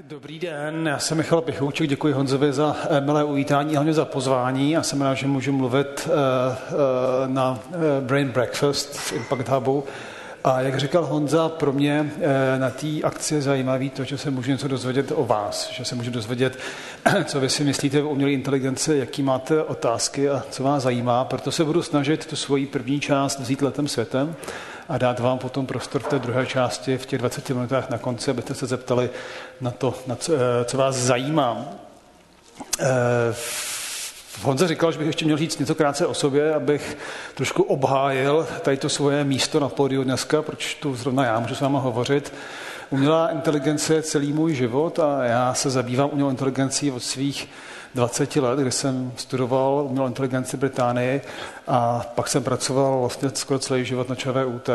Dobrý den, já jsem Michal Pichouček, děkuji Honzovi za eh, milé uvítání a hlavně za pozvání. Já jsem rád, že můžu mluvit eh, eh, na Brain Breakfast v Impact Hubu. A jak říkal Honza, pro mě na té akci je zajímavý to, že se můžu něco dozvědět o vás, že se můžu dozvědět, co vy si myslíte o umělé inteligenci, jaký máte otázky a co vás zajímá. Proto se budu snažit tu svoji první část vzít letem světem a dát vám potom prostor v té druhé části, v těch 20 minutách na konci, abyste se zeptali na to, na co, eh, co vás zajímá. Eh, Honza říkal, že bych ještě měl říct něco krátce o sobě, abych trošku obhájil tady to svoje místo na pódiu dneska, proč tu zrovna já můžu s váma hovořit. Umělá inteligence je celý můj život a já se zabývám umělou inteligencí od svých 20 let, kdy jsem studoval umělou inteligenci Británii a pak jsem pracoval vlastně skoro celý život na ČVUT.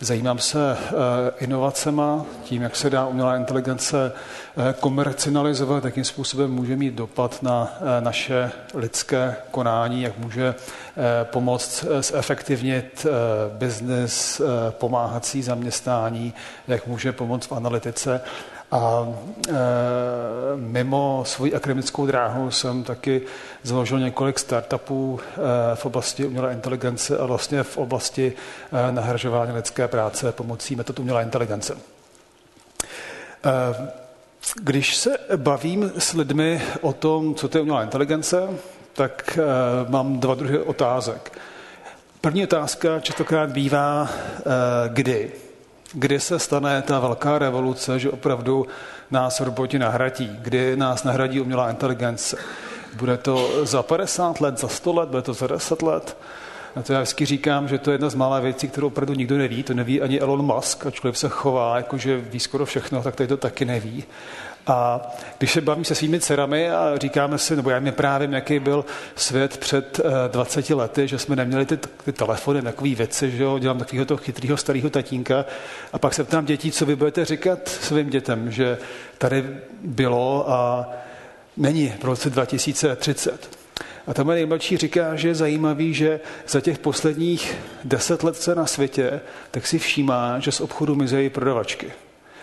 Zajímám se eh, inovacema, tím, jak se dá umělá inteligence eh, komercinalizovat, jakým způsobem může mít dopad na eh, naše lidské konání, jak může pomoct zefektivnit biznis, pomáhací zaměstnání, jak může pomoct v analytice. A e, mimo svoji akademickou dráhu jsem taky založil několik startupů e, v oblasti umělé inteligence a vlastně v oblasti e, nahražování lidské práce pomocí metod umělé inteligence. E, když se bavím s lidmi o tom, co to je umělá inteligence, tak e, mám dva druhy otázek. První otázka častokrát bývá, e, kdy kdy se stane ta velká revoluce, že opravdu nás roboti nahradí, kdy nás nahradí umělá inteligence. Bude to za 50 let, za 100 let, bude to za 10 let? A to já vždycky říkám, že to je jedna z malé věcí, kterou opravdu nikdo neví. To neví ani Elon Musk, ačkoliv se chová, jako že ví skoro všechno, tak tady to taky neví. A když se bavím se svými dcerami a říkáme si, nebo já mi právě, jaký byl svět před 20 eh, lety, že jsme neměli ty, ty telefony, takové věci, že jo, dělám takového toho chytrého starého tatínka a pak se ptám dětí, co vy budete říkat svým dětem, že tady bylo a není v roce 2030. A tam nejmladší říká, že je zajímavý, že za těch posledních deset let se na světě, tak si všímá, že z obchodu mizejí prodavačky.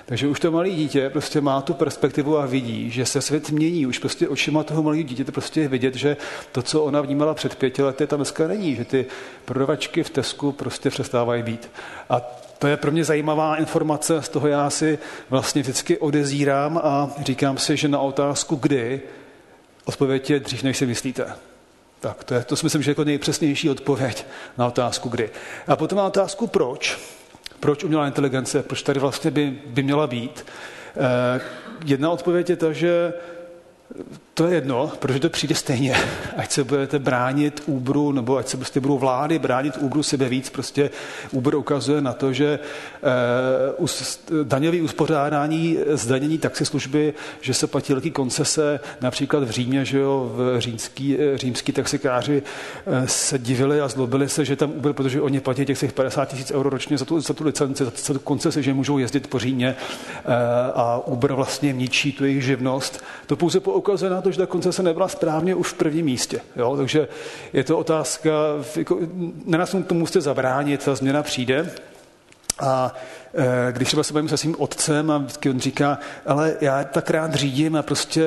Takže už to malé dítě prostě má tu perspektivu a vidí, že se svět mění. Už prostě očima toho malého dítěte prostě je vidět, že to, co ona vnímala před pěti lety, tam dneska není. Že ty prodavačky v Tesku prostě přestávají být. A to je pro mě zajímavá informace, z toho já si vlastně vždycky odezírám a říkám si, že na otázku kdy, odpověď je dřív, než si myslíte. Tak to, je, to si myslím, že je jako nejpřesnější odpověď na otázku kdy. A potom na otázku proč. Proč umělá inteligence? Proč tady vlastně by, by měla být? Eh, jedna odpověď je ta, že to je jedno, protože to přijde stejně. Ať se budete bránit Uberu, nebo ať se prostě budou vlády bránit Uberu sebe víc, prostě Uber ukazuje na to, že eh, daňový uspořádání, zdanění taxislužby, že se platí velký koncese, například v Římě, že jo, v římský, eh, římský taxikáři eh, se divili a zlobili se, že tam Uber, protože oni platí těch 50 tisíc euro ročně za tu, za tu licenci, za, za tu koncesi, že můžou jezdit po Římě a Uber vlastně ničí tu jejich živnost. To pouze poukazuje na to, že ta koncese nebyla správně už v prvním místě. Jo? Takže je to otázka, jako, nenasnou tomu musíte zabránit, ta změna přijde. A e, když třeba se bavím se svým otcem a vždycky on říká, ale já tak rád řídím a prostě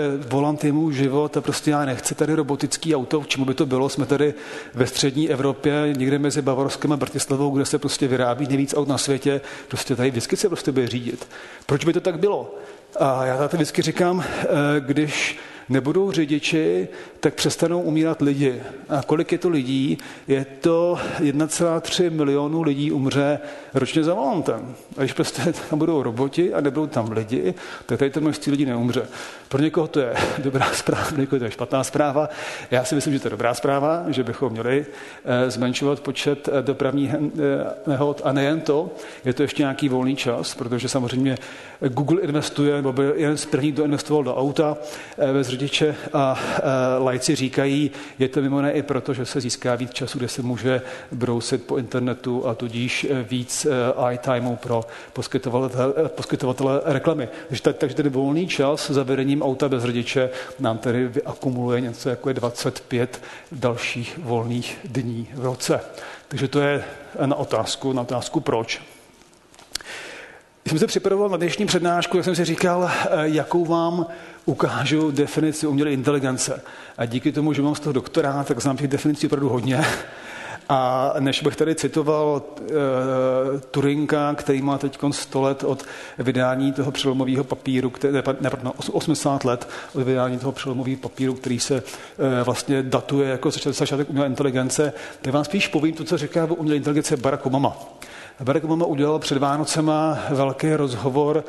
je můj život a prostě já nechci tady robotický auto, čemu by to bylo, jsme tady ve střední Evropě, někde mezi Bavorskem a Bratislavou, kde se prostě vyrábí nejvíc aut na světě, prostě tady vždycky se prostě bude řídit. Proč by to tak bylo? A já tady vždycky říkám, e, když nebudou řidiči, tak přestanou umírat lidi. A kolik je to lidí? Je to 1,3 milionu lidí umře ročně za volantem. A když prostě tam budou roboti a nebudou tam lidi, tak tady to množství lidí neumře. Pro někoho to je dobrá zpráva, pro někoho to je špatná zpráva. Já si myslím, že to je dobrá zpráva, že bychom měli eh, zmenšovat počet eh, dopravních eh, nehod. A nejen to, je to ještě nějaký volný čas, protože samozřejmě Google investuje, nebo byl jeden z prvních, kdo investoval do auta bez řidiče a lajci říkají, je to mimo ne i proto, že se získá víc času, kde se může brousit po internetu a tudíž víc iTimeu pro poskytovatele, poskytovatele reklamy. Takže, takže tedy volný čas za vedením auta bez řidiče nám tedy vyakumuluje něco jako je 25 dalších volných dní v roce. Takže to je na otázku, na otázku proč. Když jsem se připravoval na dnešní přednášku, tak jsem si říkal, eh, jakou vám ukážu definici umělé inteligence. A díky tomu, že mám z toho doktorát, tak znám těch definicí opravdu hodně. A než bych tady citoval uh, Turinka, který má teď 100 let od vydání toho přelomového papíru, který, ne, pardon, 80 let od vydání toho přelomového papíru, který se uh, vlastně datuje jako začátek umělé inteligence, tak vám spíš povím to, co říká o umělé inteligence Barack Obama. Barack Obama udělal před Vánocema velký rozhovor uh,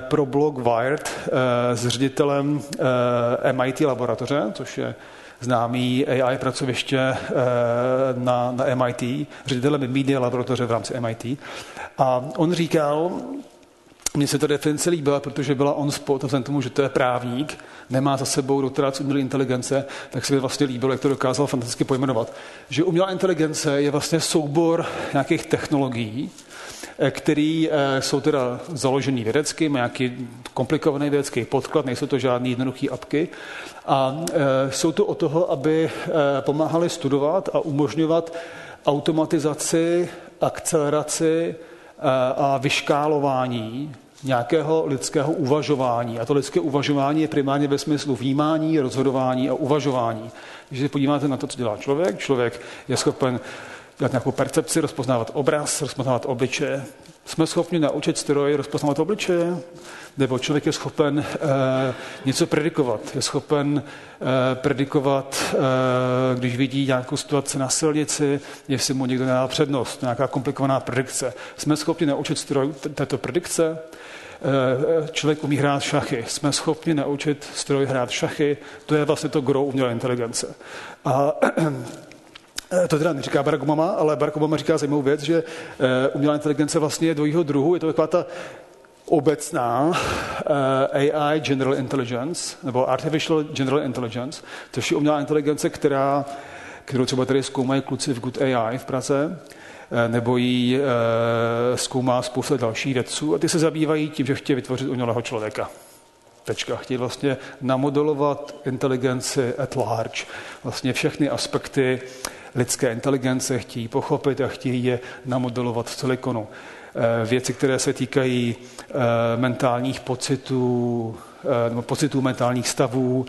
pro blog Wired uh, s ředitelem uh, MIT laboratoře, což je známý AI pracoviště eh, na, na MIT, ředitelem media laboratoře v rámci MIT. A on říkal, mně se to definice líbila, protože byla on spot, vzhledem tomu, že to je právník, nemá za sebou doktorát z umělé inteligence, tak se mi vlastně líbilo, jak to dokázal fantasticky pojmenovat. Že umělá inteligence je vlastně soubor nějakých technologií, Eh, který eh, jsou teda založený vědecky, má nějaký komplikovaný vědecký podklad, nejsou to žádné jednoduché apky. A eh, jsou to o toho, aby pomáhali studovat a umožňovat automatizaci, akceleraci a vyškálování nějakého lidského uvažování. A to lidské uvažování je primárně ve smyslu vnímání, rozhodování a uvažování. Když se podíváte na to, co dělá člověk, člověk je schopen dělat nějakou percepci, rozpoznávat obraz, rozpoznávat obličeje. Jsme schopni naučit stroj rozpoznávat obličeje? Nebo člověk je schopen uh, něco predikovat? Je schopen uh, predikovat, uh, když vidí nějakou situaci na silnici, jestli mu někdo nedá přednost, nějaká komplikovaná predikce. Jsme schopni naučit stroj této predikce? Člověk umí hrát šachy. Jsme schopni naučit stroj hrát šachy. To je vlastně to gro umělé inteligence. A Eh, to teda neříká Barack Obama, ale Barack Obama říká zajímavou věc, že eh, umělá inteligence vlastně je dvojího druhu. Je to taková ta obecná eh, AI General Intelligence, nebo Artificial General Intelligence, což je umělá inteligence, která, kterou třeba tady zkoumají kluci v Good AI v Praze, nebo ji zkoumá spousta dalších vědců a ty se zabývají tím, že chtějí vytvořit umělého člověka. Tečka. Chtějí vlastně namodelovat inteligenci at large, vlastně všechny aspekty lidské inteligence, chtějí pochopit a chtějí je namodelovat v silikonu. Eh, věci, které se týkají eh, mentálních pocitů, eh, nebo pocitů mentálních stavů,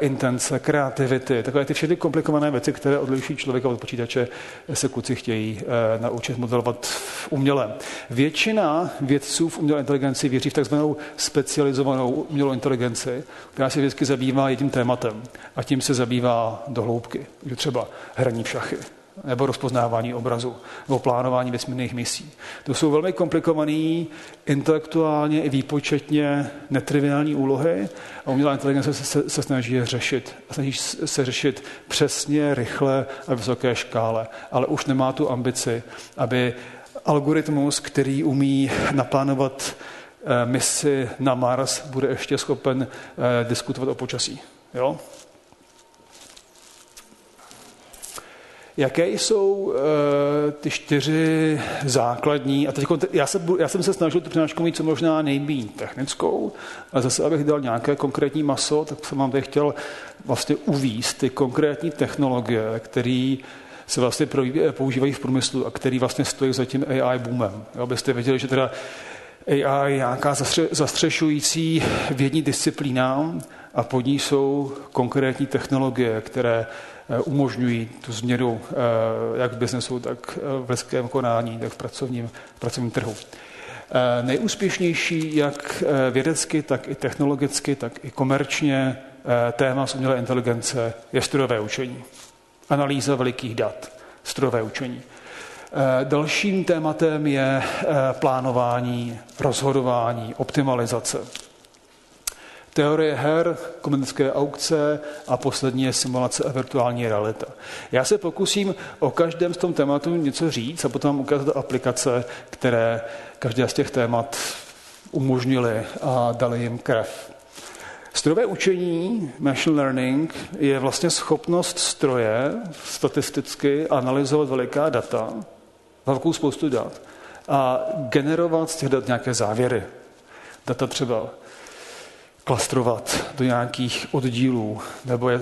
intence, kreativity, takové ty všechny komplikované věci, které odlišují člověka od počítače, se kluci chtějí naučit modelovat uměle. Většina vědců v umělé inteligenci věří v takzvanou specializovanou umělou inteligenci, která se vždycky zabývá jedním tématem a tím se zabývá do hloubky. Třeba hraní v šachy, nebo rozpoznávání obrazu, nebo plánování vesmírných misí. To jsou velmi komplikované, intelektuálně i výpočetně netriviální úlohy a umělá inteligence se, se, se snaží je řešit. Snaží se řešit přesně, rychle a vysoké škále, ale už nemá tu ambici, aby algoritmus, který umí naplánovat eh, misi na Mars, bude ještě schopen eh, diskutovat o počasí. Jo? Jaké jsou uh, ty čtyři základní, a teď já, se, já jsem se snažil tu přednášku mít co možná nejméně technickou, a zase abych dal nějaké konkrétní maso, tak jsem vám tady chtěl vlastně uvíst ty konkrétní technologie, které se vlastně používají v průmyslu a který vlastně stojí za tím AI boomem. Abyste věděli, že teda AI je nějaká zastřešující vědní disciplína a pod ní jsou konkrétní technologie, které Eh, umožňují tu změnu eh, jak v biznesu, tak eh, v lidském konání, tak v pracovním, v pracovním trhu. Nejúspěšnější jak vědecky, tak i technologicky, tak i komerčně téma z umělé inteligence je strojové učení. Analýza velikých dat, strojové učení. Dalším tématem je plánování, rozhodování, optimalizace teorie her, komunistické aukce a poslední je simulace a virtuální realita. Já se pokusím o každém z tom tématu něco říct a potom ukázat aplikace, které každé z těch témat umožnili a dali jim krev. Strojové učení, machine learning, je vlastně schopnost stroje statisticky analyzovat veliká data, velkou spoustu dat, a generovat z těch dat nějaké závěry. Data třeba klastrovat do nějakých oddílů, nebo, je,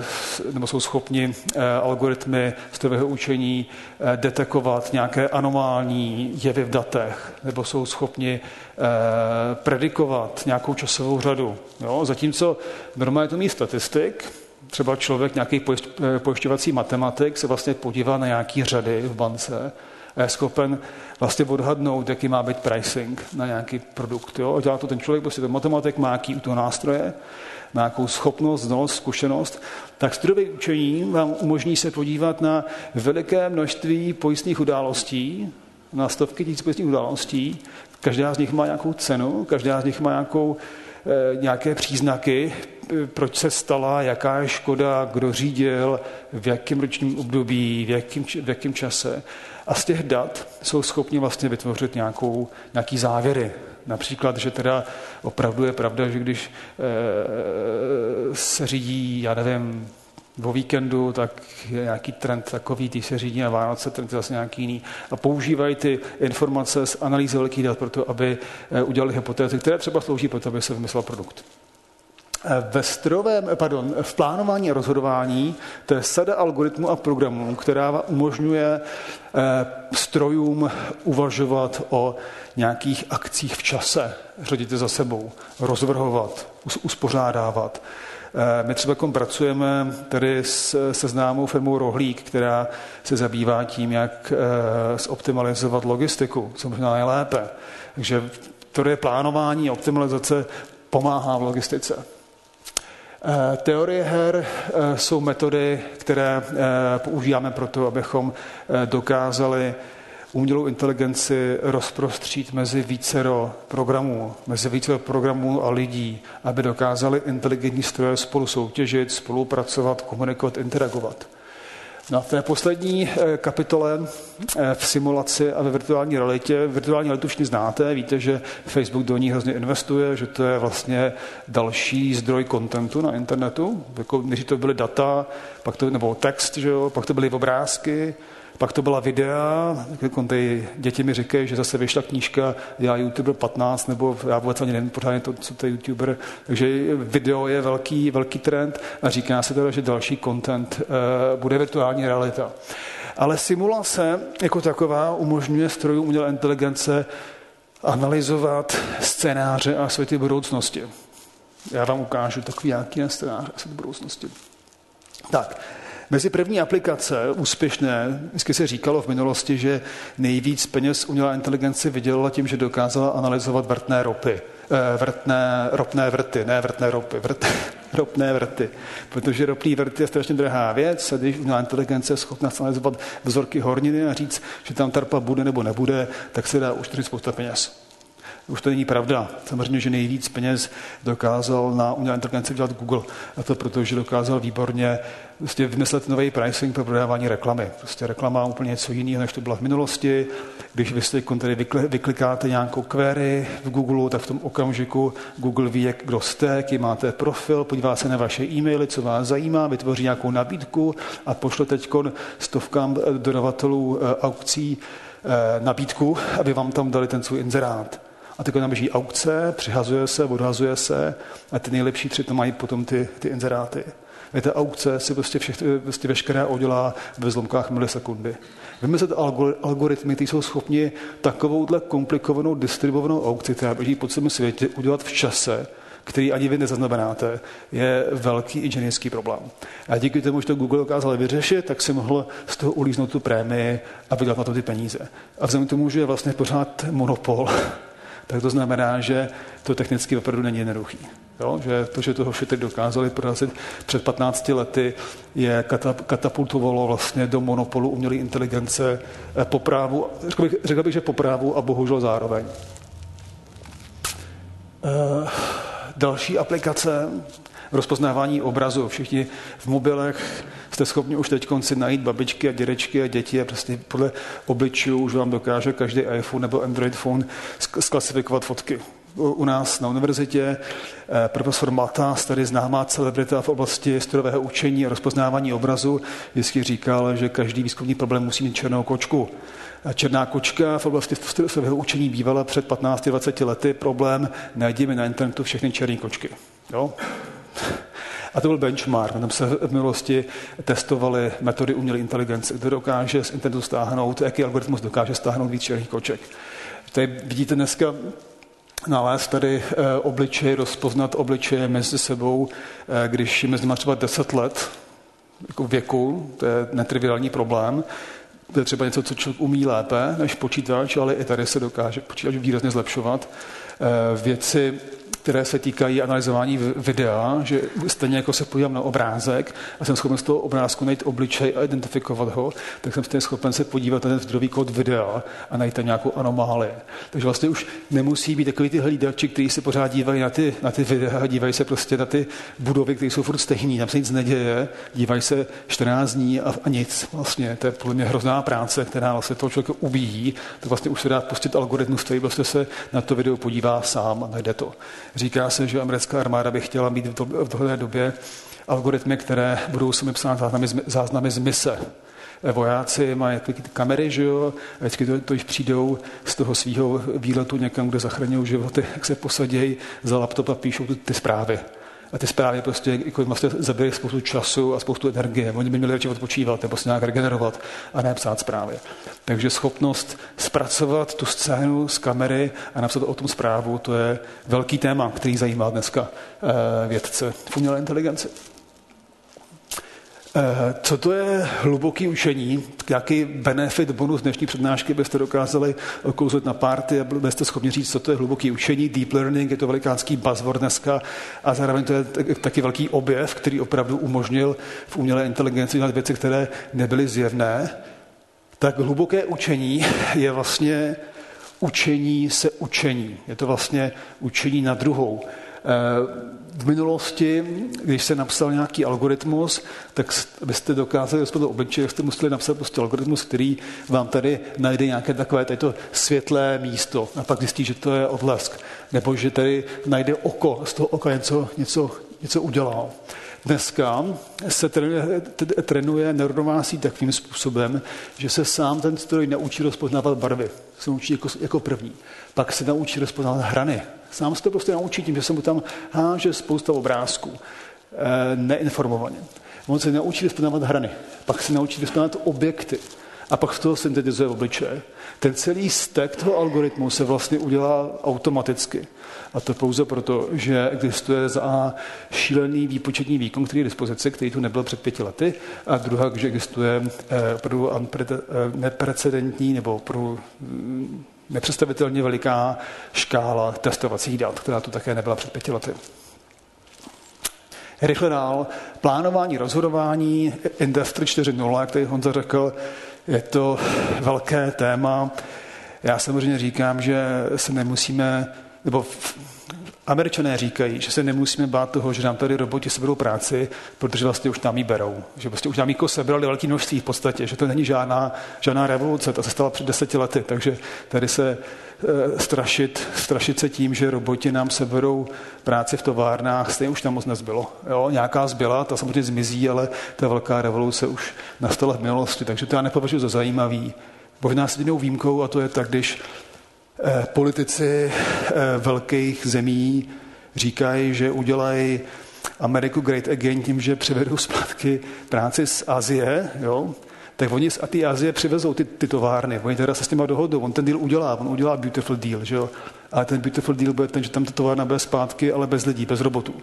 nebo jsou schopni eh, algoritmy strojového učení eh, detekovat nějaké anomální jevy v datech, nebo jsou schopni eh, predikovat nějakou časovou řadu. Jo? Zatímco normálně to mít statistik, třeba člověk, nějaký eh, pojišťovací matematik, se vlastně podívá na nějaké řady v bance a je schopen vlastně odhadnout, jaký má být pricing na nějaký produkt. Jo? A dělá to ten člověk, prostě ten matematik má jaký u toho nástroje, má nějakou schopnost, znalost, zkušenost, tak strojové učení vám umožní se podívat na veliké množství pojistných událostí, na stovky tisíc pojistných událostí. Každá z nich má nějakou cenu, každá z nich má nějakou, e, nějaké příznaky, proč se stala, jaká je škoda, kdo řídil, v jakém ročním období, v jakém, v jakém čase. A z těch dat jsou schopni vlastně vytvořit nějakou, nějaký závěry. Například, že teda opravdu je pravda, že když e, se řídí, já nevím, o víkendu, tak je nějaký trend takový, když se řídí na Vánoce, trend je zase nějaký jiný. A používají ty informace z analýzy velkých dat pro to, aby eh, udělali hypotézy, které třeba slouží pro to, aby se vymyslel produkt. Ve strojovém, pardon, v plánování a rozhodování to je sada algoritmů a programů, která umožňuje eh, strojům uvažovat o nějakých akcích v čase, řadit za sebou, rozvrhovat, uspořádávat. Eh, my třeba pracujeme tady se známou firmou Rohlík, která se zabývá tím, jak eh, zoptimalizovat logistiku, co možná nejlépe. Takže to je plánování optimalizace pomáhá v logistice. Eh, teorie her eh, jsou metody, které eh, používáme proto, abychom dokázali umělou inteligenci rozprostřít mezi vícero programů, mezi vícero programů a lidí, aby dokázali inteligentní stroje spolu soutěžit, spolupracovat, komunikovat, interagovat. Na té poslední eh, kapitole eh, v simulaci a ve virtuální realitě, virtuální realitu všichni znáte, víte, že Facebook do ní hrozně investuje, že to je vlastně další zdroj kontentu na internetu. Jako, než to byly data, pak to, nebo text, že jo, pak to byly obrázky, pak to byla videa, ty děti mi říkají, že zase vyšla knížka Já YouTuber 15, nebo já vůbec ani nevím pořádně to, co to je YouTuber. Takže video je velký, velký trend a říká se teda, že další content uh, bude virtuální realita. Ale simulace jako taková umožňuje strojům umělé inteligence analyzovat scénáře a světy budoucnosti. Já vám ukážu takový nějaký scénář a svět budoucnosti. Tak, Mezi první aplikace úspěšné, vždycky se říkalo v minulosti, že nejvíc peněz umělá inteligence vydělala tím, že dokázala analyzovat vrtné ropy. Eh, vrtné, ropné vrty, ne vrtné ropy, vrt, ropné vrty. Protože ropný vrt je strašně drahá věc a když umělá inteligence je schopna analyzovat vzorky horniny a říct, že tam tarpa bude nebo nebude, tak se dá ušetřit spousta peněz. Už to není pravda. Samozřejmě, že nejvíc peněz dokázal na umělé inteligenci dělat Google. A to proto, že dokázal výborně prostě vymyslet nový pricing pro prodávání reklamy. Prostě reklama úplně něco jiného, než to byla v minulosti. Když vy si tady vyklikáte nějakou query v Google, tak v tom okamžiku Google ví, jak kdo jste, jaký máte profil, podívá se na vaše e-maily, co vás zajímá, vytvoří nějakou nabídku a pošle teď stovkám dodavatelů eh, aukcí eh, nabídku, aby vám tam dali ten svůj inzerát. A teď tam běží aukce, přihazuje se, odhazuje se a ty nejlepší tři to mají potom ty, ty inzeráty. Ta aukce si prostě, všechny, prostě veškeré udělá ve zlomkách milisekundy. Vymyslet algoritmy, které jsou schopni takovouhle komplikovanou distribuovanou aukci, která běží po celém světě, udělat v čase, který ani vy nezaznamenáte, je velký inženýrský problém. A díky tomu, že to Google dokázal vyřešit, tak si mohl z toho ulíznout tu prémii a vydělat na to ty peníze. A vzhledem k tomu, že je vlastně pořád monopol, tak to znamená, že to technicky opravdu není jednoduchý. Jo? Že to, že toho šetry dokázali prorazit před 15 lety, je katapultovalo vlastně do monopolu umělé inteligence eh, po právu, řekl bych, řekl bych, že po právu a bohužel zároveň. Uh, další aplikace, rozpoznávání obrazu. Všichni v mobilech jste schopni už teď konci najít babičky a dědečky a děti a prostě podle obličů už vám dokáže každý iPhone nebo Android phone sklasifikovat fotky. U nás na univerzitě eh, profesor Mata, tady známá celebrita v oblasti strojového učení a rozpoznávání obrazu, vždycky říkal, že každý výzkumný problém musí mít černou kočku. Černá kočka v oblasti strojového učení bývala před 15-20 lety problém, najdeme na internetu všechny černé kočky. Jo? A to byl benchmark. Tam se v minulosti testovaly metody umělé inteligence, kde dokáže z internetu stáhnout, jaký algoritmus dokáže stáhnout víc černých koček. Tady vidíte dneska nalézt tady e, obličej, rozpoznat obličeje mezi sebou, e, když je mezi nimi třeba 10 let jako věku, to je netriviální problém, to je třeba něco, co člověk umí lépe než počítač, ale i tady se dokáže počítač výrazně zlepšovat. E, věci které se týkají analyzování videa, že stejně jako se podívám na obrázek a jsem schopen z toho obrázku najít obličej a identifikovat ho, tak jsem stejně schopen se podívat na ten zdrový kód videa a najít tam nějakou anomálii. Takže vlastně už nemusí být takový ty hlídači, kteří se pořád dívají na ty, na ty videa, dívají se prostě na ty budovy, které jsou furt stejné, tam se nic neděje, dívají se 14 dní a, a nic. Vlastně to je podle mě hrozná práce, která vlastně toho člověka ubíjí, tak vlastně už se dá pustit algoritmus, který vlastně se na to video podívá sám a najde to. Říká se, že americká armáda by chtěla mít v tohle době algoritmy, které budou sami psát záznamy, záznamy z mise. Vojáci mají ty kamery, že jo, a vždycky to, to, přijdou z toho svého výletu někam, kde zachraňují životy, jak se posadějí za laptop a píšou ty, ty zprávy. A ty zprávy prostě jako vlastně zabírají spoustu času a spoustu energie. Oni by měli radši odpočívat nebo se nějak regenerovat a ne psát zprávy. Takže schopnost zpracovat tu scénu z kamery a napsat o tom zprávu, to je velký téma, který zajímá dneska eh, vědce v umělé inteligenci. Eh, co to je hluboký učení? Jaký benefit, bonus dnešní přednášky byste dokázali kouzlit na párty a byste schopni říct, co to je hluboký učení? Deep learning je to velikánský buzzword dneska a zároveň to je taky velký objev, který opravdu umožnil v umělé inteligenci dělat věci, které nebyly zjevné. Tak hluboké učení je vlastně učení se učení. Je to vlastně učení na druhou. Eh, v minulosti, když se napsal nějaký algoritmus, tak abyste dokázali dostat do obličeje, jste museli napsat prostě algoritmus, který vám tady najde nějaké takové tady to světlé místo a pak zjistí, že to je odlesk. Nebo že tady najde oko, z toho oka něco, něco, něco udělá. Dneska se trénuje, trénuje neuronová síť takovým způsobem, že se sám ten stroj naučí rozpoznávat barvy. Se naučí jako, jako první. Pak se naučí rozpoznávat hrany. Sám se to prostě naučí tím, že se mu tam háže spousta obrázků. E, neinformovaně. On se naučí rozpoznávat hrany. Pak se naučí rozpoznávat objekty. A pak z toho syntetizuje obličeje. Ten celý stek toho algoritmu se vlastně udělá automaticky. A to pouze proto, že existuje za A šílený výpočetní výkon, který je dispozici, který tu nebyl před pěti lety, a druhá, že existuje eh, opravdu eh, neprecedentní nebo opravdu mm, nepředstavitelně veliká škála testovacích dat, která tu také nebyla před pěti lety. Rychle dál. Plánování, rozhodování, Industry 4.0, jak tady Honza řekl, je to velké téma. Já samozřejmě říkám, že se nemusíme, nebo Američané říkají, že se nemusíme bát toho, že nám tady roboti seberou práci, protože vlastně už nám ji berou. Že vlastně už nám ji sebrali velký množství v podstatě, že to není žádná, žádná revoluce, to se stala před deseti lety. Takže tady se e, strašit, strašit se tím, že roboti nám seberou práci v továrnách, stejně už tam moc nezbylo. Jo, nějaká zbyla, ta samozřejmě zmizí, ale ta velká revoluce už nastala v minulosti, takže to já nepovažuji za zajímavý. Možná s jedinou výjimkou, a to je tak, když politici eh, velkých zemí říkají, že udělají Ameriku great again tím, že převedou zpátky práci z Azie, jo? tak oni z té Azie přivezou ty, ty továrny, oni teda se s těma dohodou, on ten deal udělá, on udělá beautiful deal, že jo? ale ten beautiful deal bude ten, že tam ta továrna bude zpátky, ale bez lidí, bez robotů.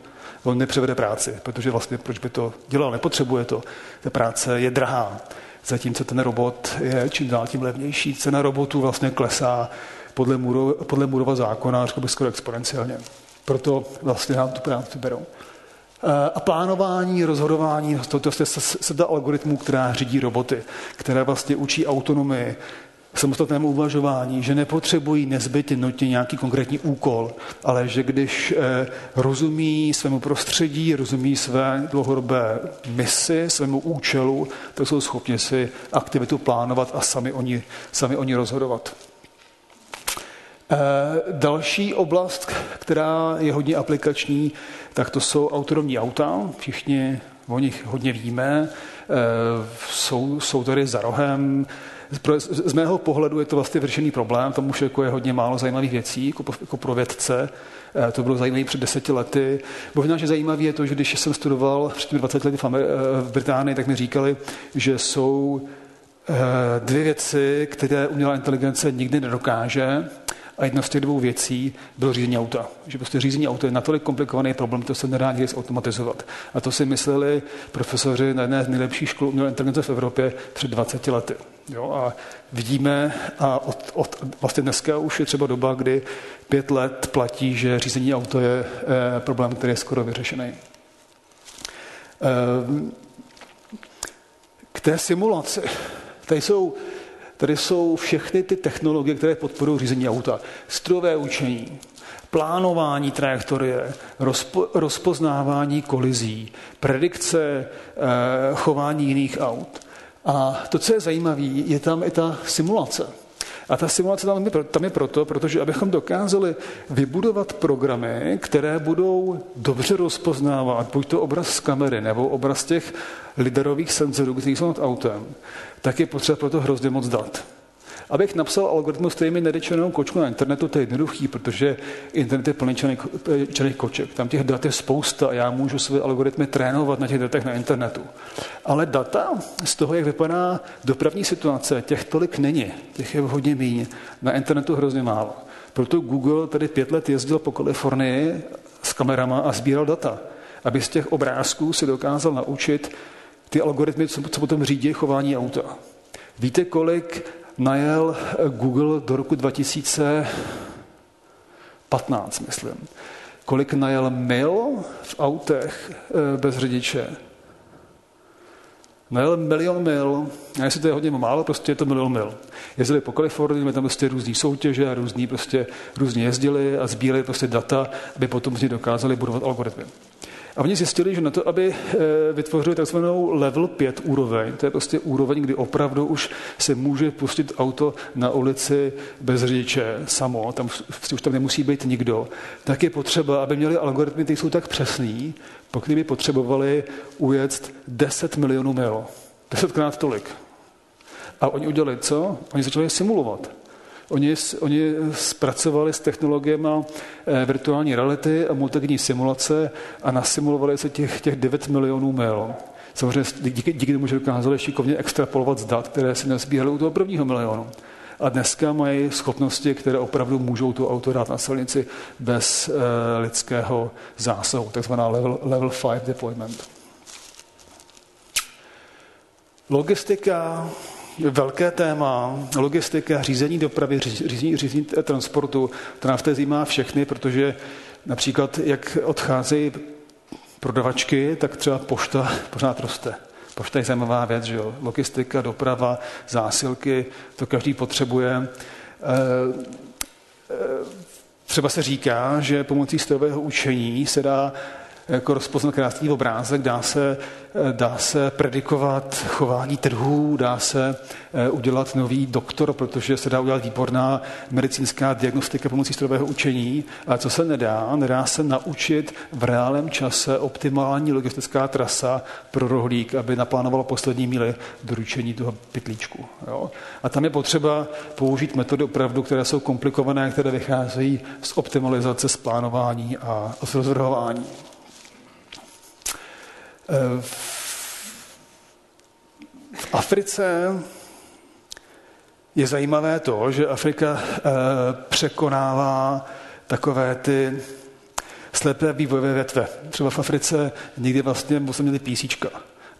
On nepřevede práci, protože vlastně proč by to dělal, nepotřebuje to. Ta práce je drahá, zatímco ten robot je čím dál tím levnější. Cena robotů vlastně klesá podle, Muro, podle Murova zákona, řekl bych skoro exponenciálně. Proto vlastně nám tu práci berou. Eh, a plánování, rozhodování, to, to je sada algoritmů, která řídí roboty, které vlastně učí autonomii, samostatnému uvažování, že nepotřebují nezbytně nutně nějaký konkrétní úkol, ale že když eh, rozumí svému prostředí, rozumí své dlouhodobé misi, svému účelu, tak jsou schopni si aktivitu plánovat a sami oni, sami oni rozhodovat. Eh, další oblast, která je hodně aplikační, tak to jsou autonomní auta. Všichni o nich hodně víme. Eh, jsou, jsou tady za rohem. Z mého pohledu je to vlastně vyřešený problém, tomu už jako je hodně málo zajímavých věcí, jako, jako pro vědce. Eh, to bylo zajímavé před deseti lety. Možná, že zajímavé je to, že když jsem studoval před 20 lety v, Amer- v Británii, tak mi říkali, že jsou dvě věci, které umělá inteligence nikdy nedokáže. A jedna z těch dvou věcí bylo řízení auta. Že prostě řízení auta je natolik komplikovaný problém, to se nedá nikdy zautomatizovat. A to si mysleli profesoři na jedné z nejlepších škol umělé inteligence v Evropě před 20 lety. Jo, a vidíme, a od, od, vlastně dneska už je třeba doba, kdy pět let platí, že řízení auto je e, problém, který je skoro vyřešený. E, k té simulaci. Tady jsou Tady jsou všechny ty technologie, které podporují řízení auta. Strojové učení, plánování trajektorie, rozpo, rozpoznávání kolizí, predikce e, chování jiných aut. A to, co je zajímavé, je tam i ta simulace. A ta simulace tam je, tam je proto, protože abychom dokázali vybudovat programy, které budou dobře rozpoznávat buď to obraz z kamery nebo obraz těch liderových senzorů, které jsou nad autem, tak je potřeba proto hrozně moc dat. Abych napsal algoritmus, který mi nejde černou kočku na internetu, to je jednoduchý, protože internet je plný černých koček. Tam těch dat je spousta a já můžu své algoritmy trénovat na těch datech na internetu. Ale data z toho, jak vypadá dopravní situace, těch tolik není. Těch je hodně méně. Na internetu hrozně málo. Proto Google tady pět let jezdil po Kalifornii s kamerama a sbíral data, aby z těch obrázků si dokázal naučit ty algoritmy, co, co potom řídí chování auta. Víte, kolik najel Google do roku 2015, myslím. Kolik najel mil v autech eh, bez řidiče? Najel milion mil, a jestli to je hodně málo, prostě je to milion mil. Jezdili po Kalifornii, tam prostě různý soutěže a různý, prostě, různě jezdili a sbírali prostě data, aby potom z nich dokázali budovat algoritmy. A oni zjistili, že na to, aby eh, vytvořili takzvanou level 5 úroveň, to je prostě úroveň, kdy opravdu už se může pustit auto na ulici bez řidiče samo, tam už tam nemusí být nikdo, tak je potřeba, aby měli algoritmy, které jsou tak přesný, pokud by potřebovali ujet 10 milionů mil. Desetkrát tolik. A oni udělali co? Oni začali simulovat. Oni, oni zpracovali s technologiemi eh, virtuální reality a multikinní simulace a nasimulovali se těch, těch 9 milionů mil. Samozřejmě díky, díky tomu, že dokázali šikovně extrapolovat z dat, které si nezbírali u toho prvního milionu. A dneska mají schopnosti, které opravdu můžou to auto dát na silnici bez uh, lidského zásahu, takzvaná level, level 5 deployment. Logistika velké téma, logistika, řízení dopravy, řízení, řízení transportu, to v zajímá všechny, protože například jak odcházejí prodavačky, tak třeba pošta pořád roste. Pošta je zajímavá věc, že jo? Logistika, doprava, zásilky, to každý potřebuje. Eh, eh, třeba se říká, že pomocí strojového učení se dá jako rozpoznat krásný obrázek, dá se, dá se predikovat chování trhů, dá se eh, udělat nový doktor, protože se dá udělat výborná medicínská diagnostika pomocí strojového učení. A co se nedá? Nedá se naučit v reálném čase optimální logistická trasa pro rohlík, aby naplánovala poslední míly doručení toho pytlíčku. Jo? A tam je potřeba použít metody opravdu, které jsou komplikované, které vycházejí z optimalizace, z plánování a z rozvrhování. V Africe je zajímavé to, že Afrika eh, překonává takové ty slepé vývojové větve. Třeba v Africe nikdy vlastně moc měli písíčka.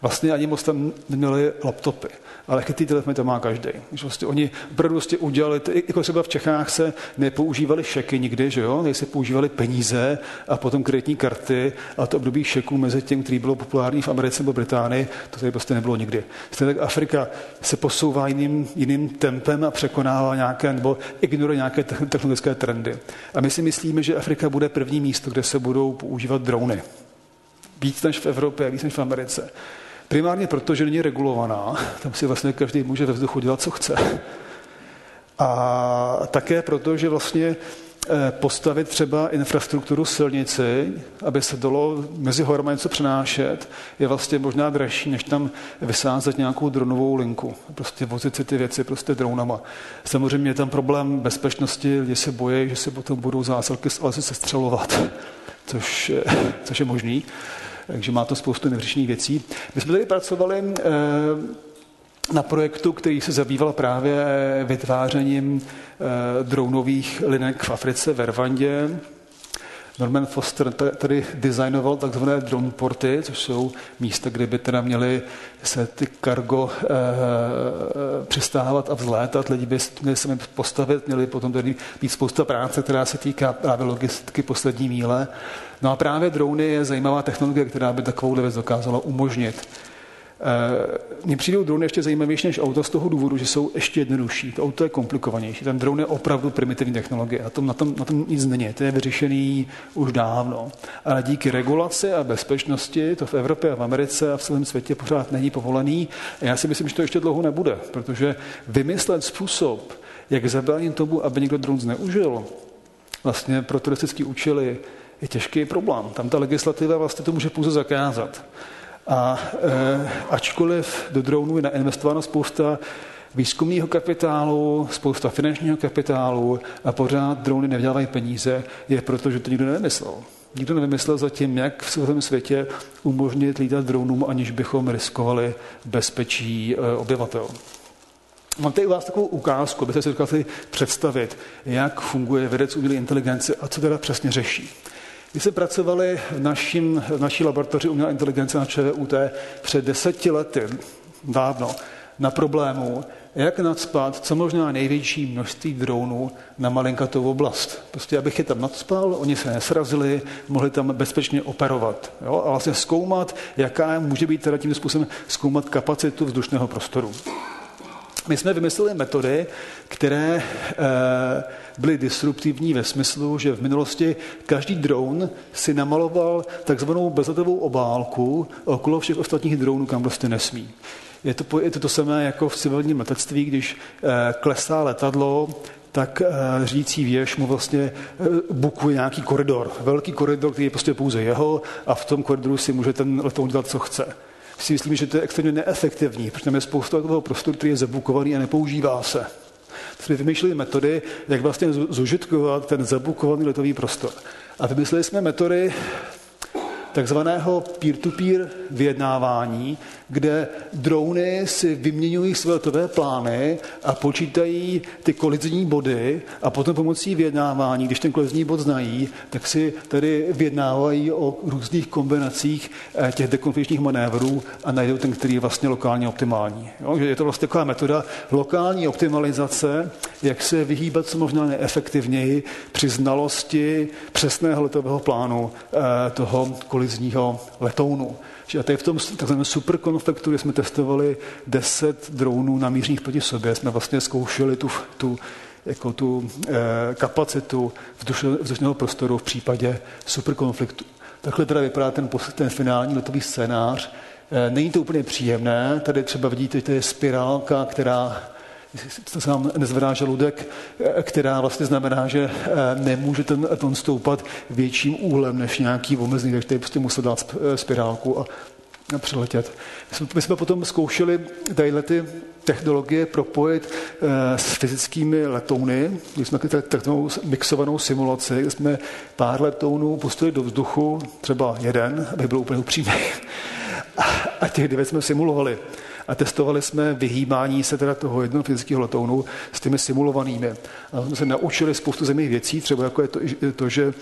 Vlastně ani moc tam neměli laptopy ale chytrý telefony to má každý. Vlastně oni opravdu vlastně udělali, jako třeba v Čechách se nepoužívali šeky nikdy, že jo? se používali peníze a potom kreditní karty a to období šeků mezi tím, který bylo populární v Americe nebo Británii, to tady prostě nebylo nikdy. Stejně tak Afrika se posouvá jiným, jiným tempem a překonává nějaké, nebo ignoruje nějaké technologické trendy. A my si myslíme, že Afrika bude první místo, kde se budou používat drony. Víc než v Evropě, víc než v Americe. Primárně proto, že není regulovaná, tam si vlastně každý může ve vzduchu dělat, co chce. A také proto, že vlastně eh, postavit třeba infrastrukturu silnici, aby se dalo mezi horami něco přenášet, je vlastně možná dražší, než tam vysázet nějakou dronovou linku. Prostě vozit si ty věci prostě dronama. Samozřejmě je tam problém bezpečnosti, lidi se bojí, že se potom budou zásilky z lesy sestřelovat, což, což je možný. Takže má to spoustu nevyřešených věcí. My jsme tady pracovali eh, na projektu, který se zabýval právě vytvářením eh, dronových linek v Africe, v Rwandě. Norman Foster tady designoval takzvané drone porty, což jsou místa, kde by teda měly se ty kargo e, přistávat a vzlétat. Lidi by měli se postavit, měli potom tady být spousta práce, která se týká právě logistiky poslední míle. No a právě drony je zajímavá technologie, která by takovou věc dokázala umožnit. Eh, mně přijdou drony ještě zajímavější než auto z toho důvodu, že jsou ještě jednodušší. To auto je komplikovanější. Ten drone je opravdu primitivní technologie a tom, na, tom, na tom nic není. To je vyřešený už dávno. Ale díky regulaci a bezpečnosti to v Evropě a v Americe a v celém světě pořád není povolený. A já si myslím, že to ještě dlouho nebude, protože vymyslet způsob, jak zabránit tomu, aby někdo dron zneužil, vlastně pro turistické účely, je těžký problém. Tam ta legislativa vlastně to může pouze zakázat. A e, ačkoliv do dronů je nainvestováno spousta výzkumného kapitálu, spousta finančního kapitálu a pořád drony nevydělávají peníze, je proto, že to nikdo nevymyslel. Nikdo nevymyslel zatím, jak v celém světě umožnit lítat dronům, aniž bychom riskovali bezpečí e, obyvatel. Mám tady u vás takovou ukázku, abyste si dokázali představit, jak funguje vědec umělé inteligence a co teda přesně řeší. My jsme pracovali v, našim, v naší laboratoři umělé inteligence na ČVUT před deseti lety, dávno, na problému, jak nadspat co možná největší množství dronů na malinkatou oblast. Prostě abych je tam nadspal, oni se nesrazili, mohli tam bezpečně operovat. Jo? A vlastně zkoumat, jaká může být teda tím způsobem zkoumat kapacitu vzdušného prostoru. My jsme vymysleli metody, které eh, byly disruptivní ve smyslu, že v minulosti každý dron si namaloval takzvanou bezletovou obálku okolo všech ostatních dronů, kam prostě nesmí. Je to, je to to samé jako v civilním letectví, když eh, klesá letadlo, tak eh, řídící věž mu vlastně bukuje nějaký koridor. Velký koridor, který je prostě pouze jeho a v tom koridoru si může ten letoun dělat, co chce si myslím, že to je extrémně neefektivní, protože tam je spousta toho prostoru, který je zabukovaný a nepoužívá se. Jsme vymýšleli metody, jak vlastně zužitkovat ten zabukovaný letový prostor. A vymysleli jsme metody takzvaného peer-to-peer vyjednávání, kde drony si vyměňují své letové plány a počítají ty kolizní body a potom pomocí vyjednávání, když ten kolizní bod znají, tak si tady vyjednávají o různých kombinacích eh, těch dekonfliktních manévrů a najdou ten, který je vlastně lokálně optimální. Jo? Je to vlastně taková metoda lokální optimalizace, jak se vyhýbat co možná neefektivněji při znalosti přesného letového plánu eh, toho kolizního letounu. A tady v tom takzvaném superkonfliktu, kde jsme testovali 10 dronů namířených proti sobě, jsme vlastně zkoušeli tu, tu jako tu eh, kapacitu vzdušného prostoru v případě superkonfliktu. Takhle teda vypadá ten, ten finální letový scénář. Eh, není to úplně příjemné, tady třeba vidíte, že to je spirálka, která to se nám nezvedá žaludek, eh, která vlastně znamená, že eh, nemůže ten leton stoupat větším úhlem než nějaký omezený, takže tady prostě musel dát eh, spirálku a přiletět. My jsme potom zkoušeli tadyhle ty technologie propojit s fyzickými letouny, když jsme takovou mixovanou simulaci, kde jsme pár letounů pustili do vzduchu, třeba jeden, aby byl úplně upřímný, a těch devět jsme simulovali a testovali jsme vyhýbání se teda toho jednoho fyzického letounu s těmi simulovanými. A jsme se naučili spoustu zemích věcí, třeba jako je to, to že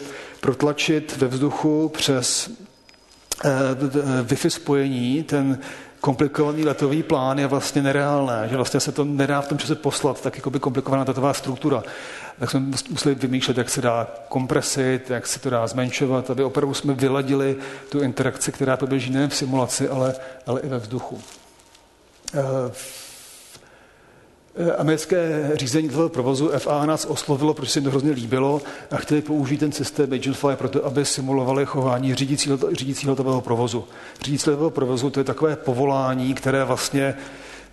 protlačit ve vzduchu přes eh, Wi-Fi spojení ten komplikovaný letový plán je vlastně nereálné, že vlastně se to nedá v tom čase poslat, tak jako by komplikovaná datová struktura. Tak jsme museli vymýšlet, jak se dá kompresit, jak se to dá zmenšovat, aby opravdu jsme vyladili tu interakci, která poběží nejen v simulaci, ale, ale i ve vzduchu. Eh, americké řízení toho provozu FA nás oslovilo, protože se jim to hrozně líbilo a chtěli použít ten systém Agentfly proto, aby simulovali chování řídícího, řídícího letového provozu. Řídící letového provozu to je takové povolání, které vlastně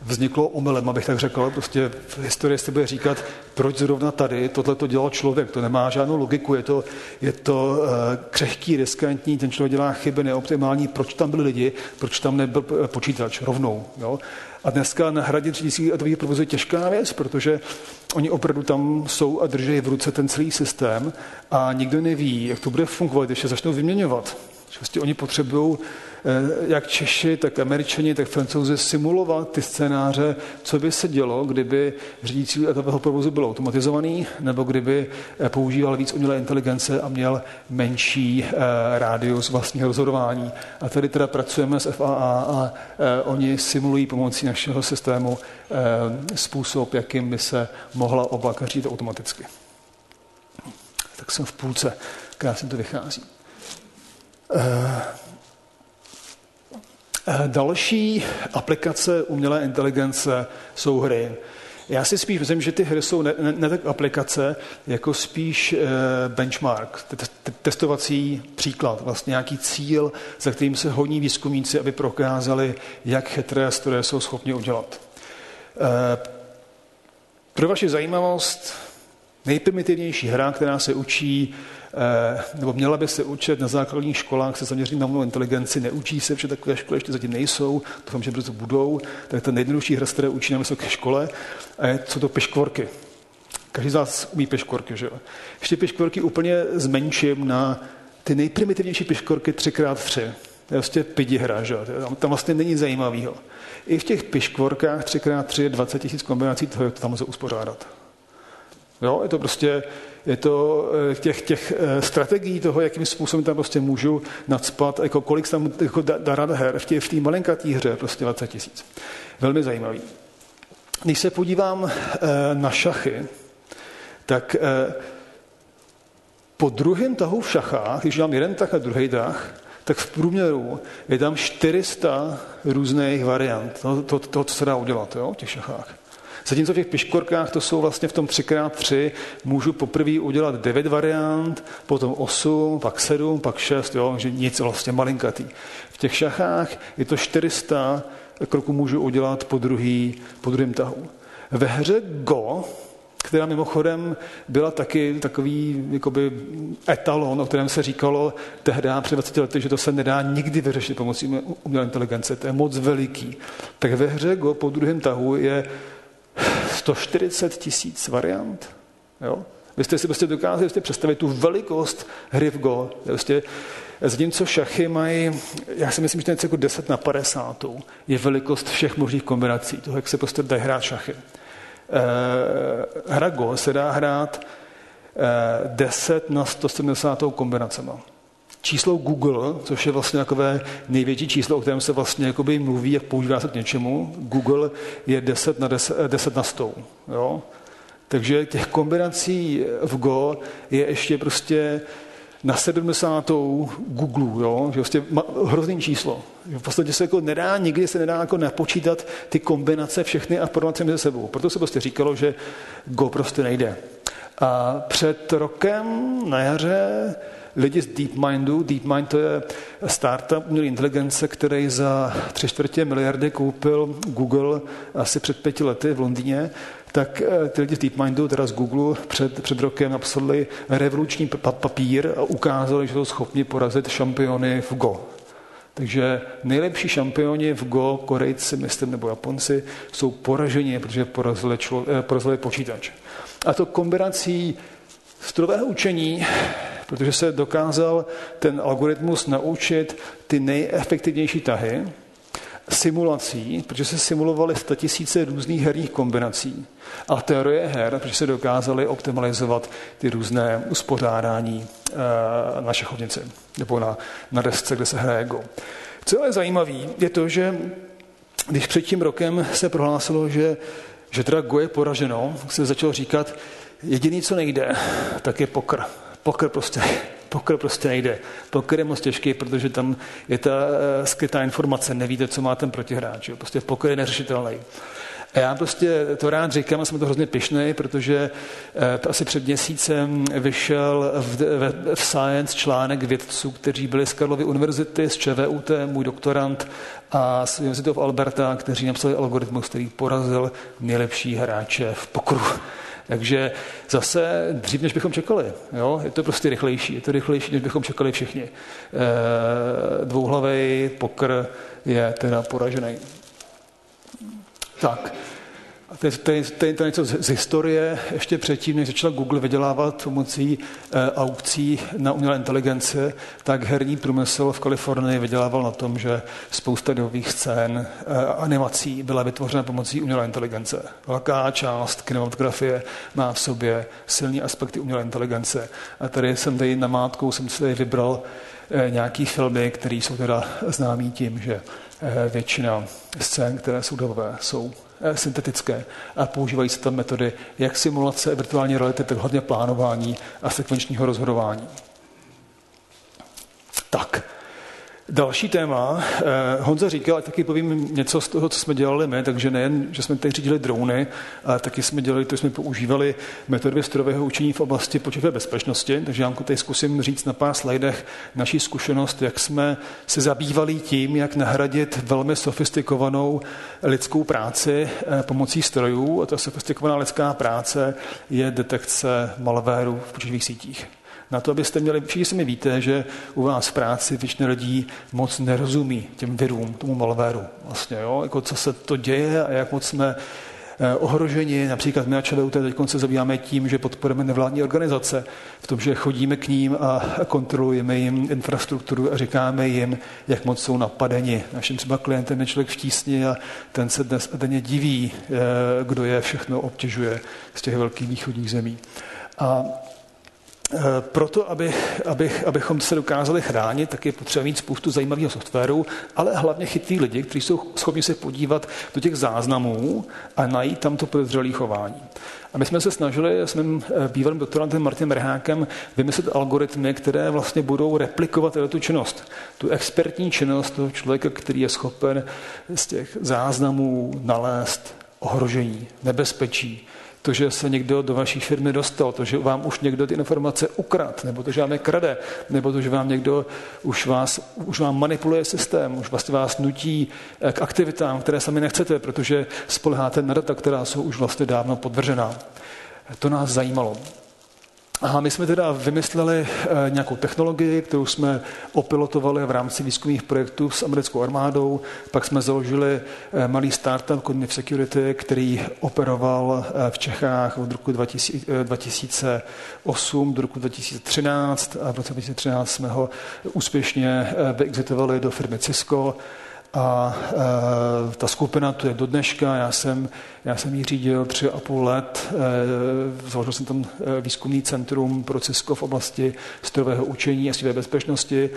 vzniklo omylem, abych tak řekl. Prostě v historii se bude říkat, proč zrovna tady tohle to dělal člověk. To nemá žádnou logiku, je to, je to uh, křehký, riskantní, ten člověk dělá chyby, neoptimální. Proč tam byli lidi, proč tam nebyl počítač rovnou. Jo? A dneska nahradit řídící datový provoz je těžká věc, protože oni opravdu tam jsou a drží v ruce ten celý systém a nikdo neví, jak to bude fungovat, když se začnou vyměňovat. Prostě oni potřebují jak Češi, tak Američani, tak Francouzi simulovat ty scénáře, co by se dělo, kdyby řídící letového provozu byl automatizovaný, nebo kdyby eh, používal víc umělé inteligence a měl menší eh, rádius vlastního rozhodování. A tady teda pracujeme s FAA a oni simulují pomocí našeho systému způsob, jakým by se mohla oblaka řídit automaticky. Tak jsem v půlce, krásně to vychází. Eh, další aplikace umělé inteligence jsou hry. Já si spíš myslím, že ty hry jsou ne, ne, ne tak aplikace, jako spíš eh, benchmark, testovací příklad, vlastně nějaký cíl, za kterým se honí výzkumníci, aby prokázali, jak chytré stroje jsou schopni udělat. Eh, pro vaši zajímavost, nejprimitivnější hra, která se učí nebo měla by se učit na základních školách se zaměřit na umělou inteligenci, neučí se, protože takové školy ještě zatím nejsou, doufám, že brzo budou, tak ta nejjednodušší hra, které učí na vysoké škole, a je, co to peškvorky. Každý z vás umí peškvorky, že jo? Ještě peškvorky úplně zmenším na ty nejprimitivnější peškvorky 3x3. To je vlastně pidi hra, že jo? Tam vlastně není zajímavého. I v těch piškvorkách 3x3 je 20 tisíc kombinací toho, jak to tam lze uspořádat. Jo, je to prostě je to eh, těch, těch eh, strategií toho, jakým způsobem tam prostě můžu nadspat, jako kolik tam jako dá her v té v malinkatý hře, prostě 20 tisíc. Velmi zajímavý. Když se podívám eh, na šachy, tak po druhém tahu v šachách, když mám jeden tah a druhý tah, tak v průměru je tam 400 různých variant toho, to, to, co se dá udělat jo, v těch šachách. Zatímco v těch piškorkách to jsou vlastně v tom 3x3, můžu poprvé udělat 9 variant, potom 8, pak 7, pak 6, jo, že nic vlastně malinkatý. V těch šachách je to 400 kroků můžu udělat po, druhý, po druhém tahu. Ve hře Go, která mimochodem byla taky takový jakoby etalon, o kterém se říkalo tehdy před 20 lety, že to se nedá nikdy vyřešit pomocí umělé inteligence, to je moc veliký. Tak ve hře Go po druhém tahu je 140 tisíc variant. Jo? Vy jste si prostě dokázali jste představit tu velikost hry v Go. Prostě, zatímco šachy mají, já si myslím, že to je něco jako 10 na 50. Je velikost všech možných kombinací, toho, jak se prostě dají hrát šachy. Eh, hra Go se dá hrát eh, 10 na 170 kombinacema číslo Google, což je vlastně takové největší číslo, o kterém se vlastně jakoby mluví, jak používá se k něčemu. Google je 10 na 10, 10 na 100. Jo? Takže těch kombinací v Go je ještě prostě na 70. Google, jo? že vlastně hrozný číslo. V podstatě se jako nedá, nikdy se nedá jako napočítat ty kombinace všechny a porovnat mezi sebou. Proto se prostě říkalo, že Go prostě nejde. A před rokem na jaře lidi z DeepMindu. DeepMind to je startup umělé inteligence, který za tři čtvrtě miliardy koupil Google asi před pěti lety v Londýně tak eh, ty lidi z DeepMindu, teda z Google, před, před rokem napsali revoluční papír a ukázali, že jsou schopni porazit šampiony v Go. Takže nejlepší šampioni v Go, Korejci, myslím, nebo Japonci, jsou poraženi, protože porazili, člo, eh, porazili počítač. A to kombinací strojového učení protože se dokázal ten algoritmus naučit ty nejefektivnější tahy, simulací, protože se simulovaly tisíce různých herních kombinací a teorie her, protože se dokázali optimalizovat ty různé uspořádání e, na šachovnici nebo na, na desce, kde se hraje Go. Co je zajímavé, je to, že když před tím rokem se prohlásilo, že, že teda Go je poraženo, se začalo říkat, jediný, co nejde, tak je pokr pokr prostě, pokr prostě nejde. Pokr je moc těžký, protože tam je ta uh, skrytá informace, nevíte, co má ten protihráč. Jo. Prostě pokr je neřešitelný. A já prostě to rád říkám a jsem to hrozně pišný, protože eh, asi před měsícem vyšel v, v, v Science článek vědců, kteří byli z Karlovy univerzity, z ČVUT, můj doktorant a z University of Alberta, kteří napsali algoritmus, který porazil nejlepší hráče v pokru. Takže zase dřív, než bychom čekali. Jo? Je to prostě rychlejší. Je to rychlejší, než bychom čekali všichni. E, dvouhlavý pokr je teda poražený. Tak. A to je, to, je, to, je, to je něco z, z historie. Ještě předtím, než začala Google vydělávat pomocí e, aukcí na umělé inteligence, tak herní průmysl v Kalifornii vydělával na tom, že spousta nových scén e, animací byla vytvořena pomocí umělé inteligence. Velká část kinematografie má v sobě silní aspekty umělé inteligence. A tady jsem tady namátkou jsem si vybral e, nějaký filmy, které jsou teda známí tím, že Eh, většina scén, které jsou dobové, jsou syntetické a používají se tam metody jak simulace virtuální reality, tak hlavně plánování a sekvenčního rozhodování. Tak, Další téma. Eh, Honza říkal, a taky povím něco z toho, co jsme dělali my, takže nejen, že jsme tady řídili drony, ale taky jsme dělali, to jsme používali metody strojového učení v oblasti počítačové bezpečnosti, takže já tady zkusím říct na pár slajdech naší zkušenost, jak jsme se zabývali tím, jak nahradit velmi sofistikovanou lidskou práci eh, pomocí strojů. A ta sofistikovaná lidská práce je detekce malvéru v počítačových sítích na to, abyste měli, všichni mi víte, že u vás v práci většina lidí moc nerozumí těm virům, tomu malvéru. Vlastně, jo? Jako co se to děje a jak moc jsme eh, ohroženi. Například my na ČVUT teď se zabýváme tím, že podporujeme nevládní organizace v tom, že chodíme k ním a kontrolujeme jim infrastrukturu a říkáme jim, jak moc jsou napadeni. Naším třeba klientem je člověk v tísni a ten se dnes denně diví, eh, kdo je všechno obtěžuje z těch velkých východních zemí. A proto, aby, aby, abychom se dokázali chránit, tak je potřeba mít spoustu zajímavého softwaru, ale hlavně chytrý lidi, kteří jsou schopni se podívat do těch záznamů a najít tam to podezřelé chování. A my jsme se snažili s mým eh, bývalým doktorantem Martinem Rhákem vymyslet algoritmy, které vlastně budou replikovat tu činnost. Tu expertní činnost toho člověka, který je schopen z těch záznamů nalézt ohrožení, nebezpečí, to, že se někdo do vaší firmy dostal, to, že vám už někdo ty informace ukrad, nebo to, že vám je krade, nebo to, že vám někdo už, vás, už vám manipuluje systém, už vlastně vás nutí eh, k aktivitám, které sami nechcete, protože spoleháte na data, která jsou už vlastně dávno podvržená. To nás zajímalo. A my jsme teda vymysleli eh, nějakou technologii, kterou jsme opilotovali v rámci výzkumných projektů s americkou armádou. Pak jsme založili eh, malý startup Cognitive Security, který operoval eh, v Čechách od roku 2008 do roku 2013 a v roce 2013 jsme ho úspěšně vyexitovali do firmy Cisco a e, ta skupina to je do dneška, já jsem, já jsem ji řídil tři a půl let, e, založil jsem tam e, výzkumný centrum pro Cisco v oblasti strojového učení a své bezpečnosti.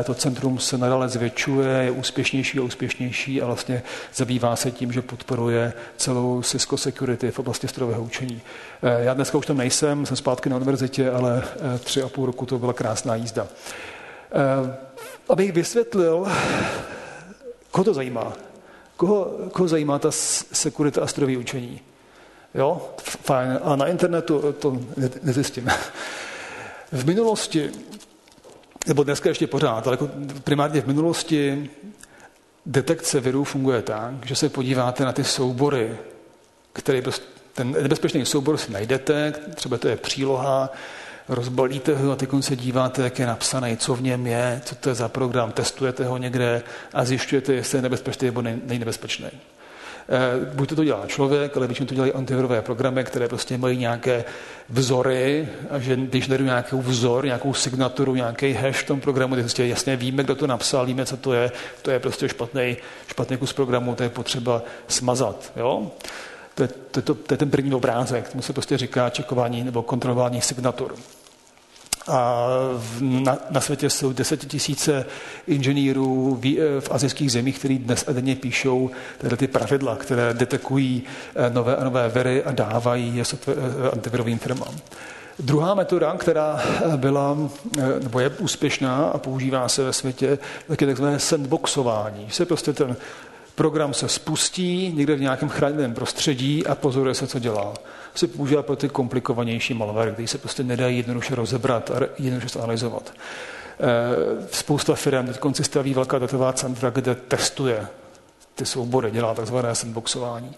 E, to centrum se nadále zvětšuje, je úspěšnější a úspěšnější a vlastně zabývá se tím, že podporuje celou Cisco Security v oblasti strojového učení. E, já dneska už tam nejsem, jsem zpátky na univerzitě, ale e, tři a půl roku to byla krásná jízda. E, abych vysvětlil, Koho to zajímá? Koho, koho zajímá ta sekurita a strojové učení? Jo, fajn. A na internetu to nezjistíme. V minulosti, nebo dneska ještě pořád, ale jako primárně v minulosti detekce virů funguje tak, že se podíváte na ty soubory, které ten nebezpečný soubor si najdete, třeba to je příloha, rozbalíte ho a teď se díváte, jak je napsaný, co v něm je, co to je za program, testujete ho někde a zjišťujete, jestli je nebezpečný nebo není nebezpečný. Eh, buď to dělá člověk, ale většinou to dělají antivirové programy, které prostě mají nějaké vzory a že když najdu nějaký vzor, nějakou signaturu, nějaký hash v tom programu, tak prostě jasně víme, kdo to napsal, víme, co to je, to je prostě špatný, špatný kus programu, to je potřeba smazat. Jo? To je, to, to, to je ten první obrázek, tomu se prostě říká čekování nebo kontrolování signatur. A na, na světě jsou desetitisíce inženýrů v, v azijských zemích, kteří dnes a denně píšou tyhle ty pravidla, které detekují eh, nové a nové viry a dávají je eh, antivirovým firmám. Druhá metoda, která eh, byla nebo je úspěšná a používá se ve světě, tak je takzvané sandboxování. Se prostě ten Program se spustí někde v nějakém chráněném prostředí a pozoruje se, co dělá. Se používá pro ty komplikovanější malware, který se prostě nedají jednoduše rozebrat a jednoduše analyzovat. Eh, spousta firm teď konci staví velká datová centra, kde testuje ty soubory, dělá takzvané sandboxování.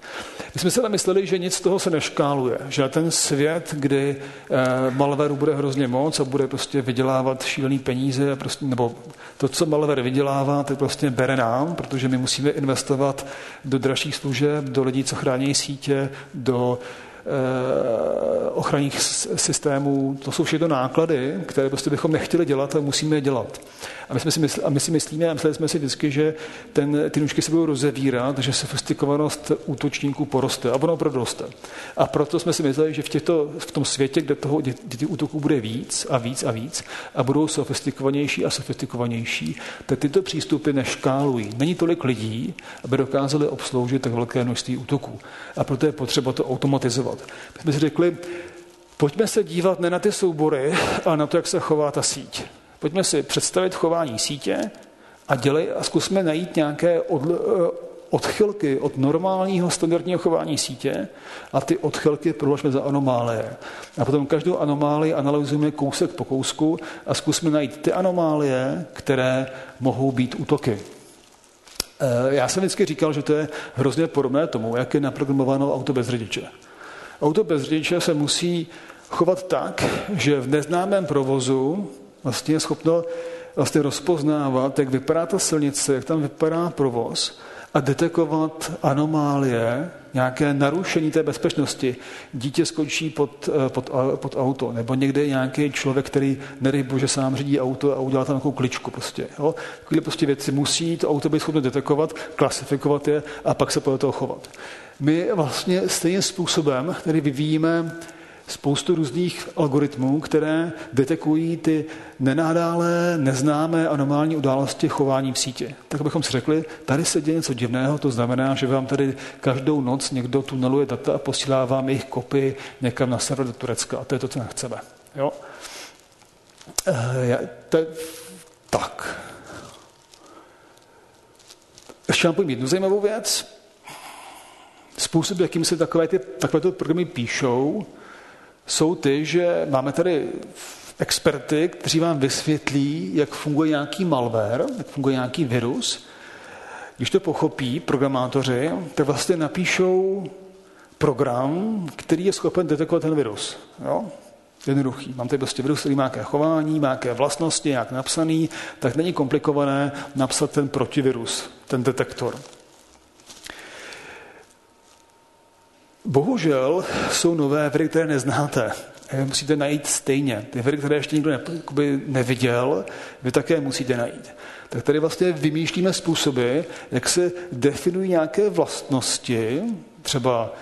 My jsme si ale mysleli, že nic z toho se neškáluje, že ten svět, kdy eh, malwareu bude hrozně moc a bude prostě vydělávat šílený peníze, prostě, nebo to, co malware vydělává, to prostě bere nám, protože my musíme investovat do dražších služeb, do lidí, co chrání sítě, do Eh, ochranných systémů, to jsou všechno náklady, které prostě bychom nechtěli dělat a musíme je dělat. A my, jsme si mysli, a my si myslíme a mysleli jsme si vždycky, že ten, ty nůžky se budou rozevírat, že sofistikovanost útočníků poroste. A ono opravdu roste. A proto jsme si mysleli, že v, těchto, v tom světě, kde toho, kde těch útoků bude víc a víc a víc a budou sofistikovanější a sofistikovanější, tak tyto přístupy neškálují. Není tolik lidí, aby dokázali obsloužit tak velké množství útoků. A proto je potřeba to automatizovat. My jsme si řekli, pojďme se dívat ne na ty soubory, ale na to, jak se chová ta síť. Pojďme si představit chování sítě a dělej a zkusme najít nějaké od, eh, odchylky od normálního standardního chování sítě a ty odchylky prohlašme za anomálie. A potom každou anomálii analyzujeme kousek po kousku a zkusme najít ty anomálie, které mohou být útoky. Eh, já jsem vždycky říkal, že to je hrozně podobné tomu, jak je naprogramováno auto bez řidiče. Auto bez řidiče se musí chovat tak, že v neznámém provozu vlastně je schopno vlastně rozpoznávat, jak vypadá ta silnice, jak tam vypadá provoz a detekovat anomálie, nějaké narušení té bezpečnosti. Dítě skočí pod, eh, pod, pod auto, nebo někde nějaký člověk, který, nedej bože, sám řídí auto a udělá tam nějakou kličku. Prostě, jo? Takové prostě věci musí to auto být schopno detekovat, klasifikovat je a pak se podle toho chovat. My vlastně stejným způsobem tedy vyvíjíme spoustu různých algoritmů, které detekují ty nenádálé, neznámé anomální události chování v sítě. Tak bychom si řekli, tady se děje něco divného, to znamená, že vám tady každou noc někdo tuneluje data a posílá vám jejich kopy někam na server do Turecka. A to je to, co nechceme. Jo? E, to, tak. Ještě vám povím jednu zajímavou věc. Způsob, jakým se takové ty, takovéto programy píšou, jsou ty, že máme tady experty, kteří vám vysvětlí, jak funguje nějaký malware, jak funguje nějaký virus. Když to pochopí programátoři, tak vlastně napíšou program, který je schopen detekovat ten virus. Jo? Jednoduchý. Mám tady prostě virus, který má nějaké chování, má nějaké vlastnosti, jak napsaný, tak není komplikované napsat ten protivirus, ten detektor. Bohužel jsou nové viry, které neznáte. Vy musíte najít stejně. Ty viry, které ještě nikdo ne, neviděl, vy také musíte najít. Tak tady vlastně vymýšlíme způsoby, jak se definují nějaké vlastnosti, třeba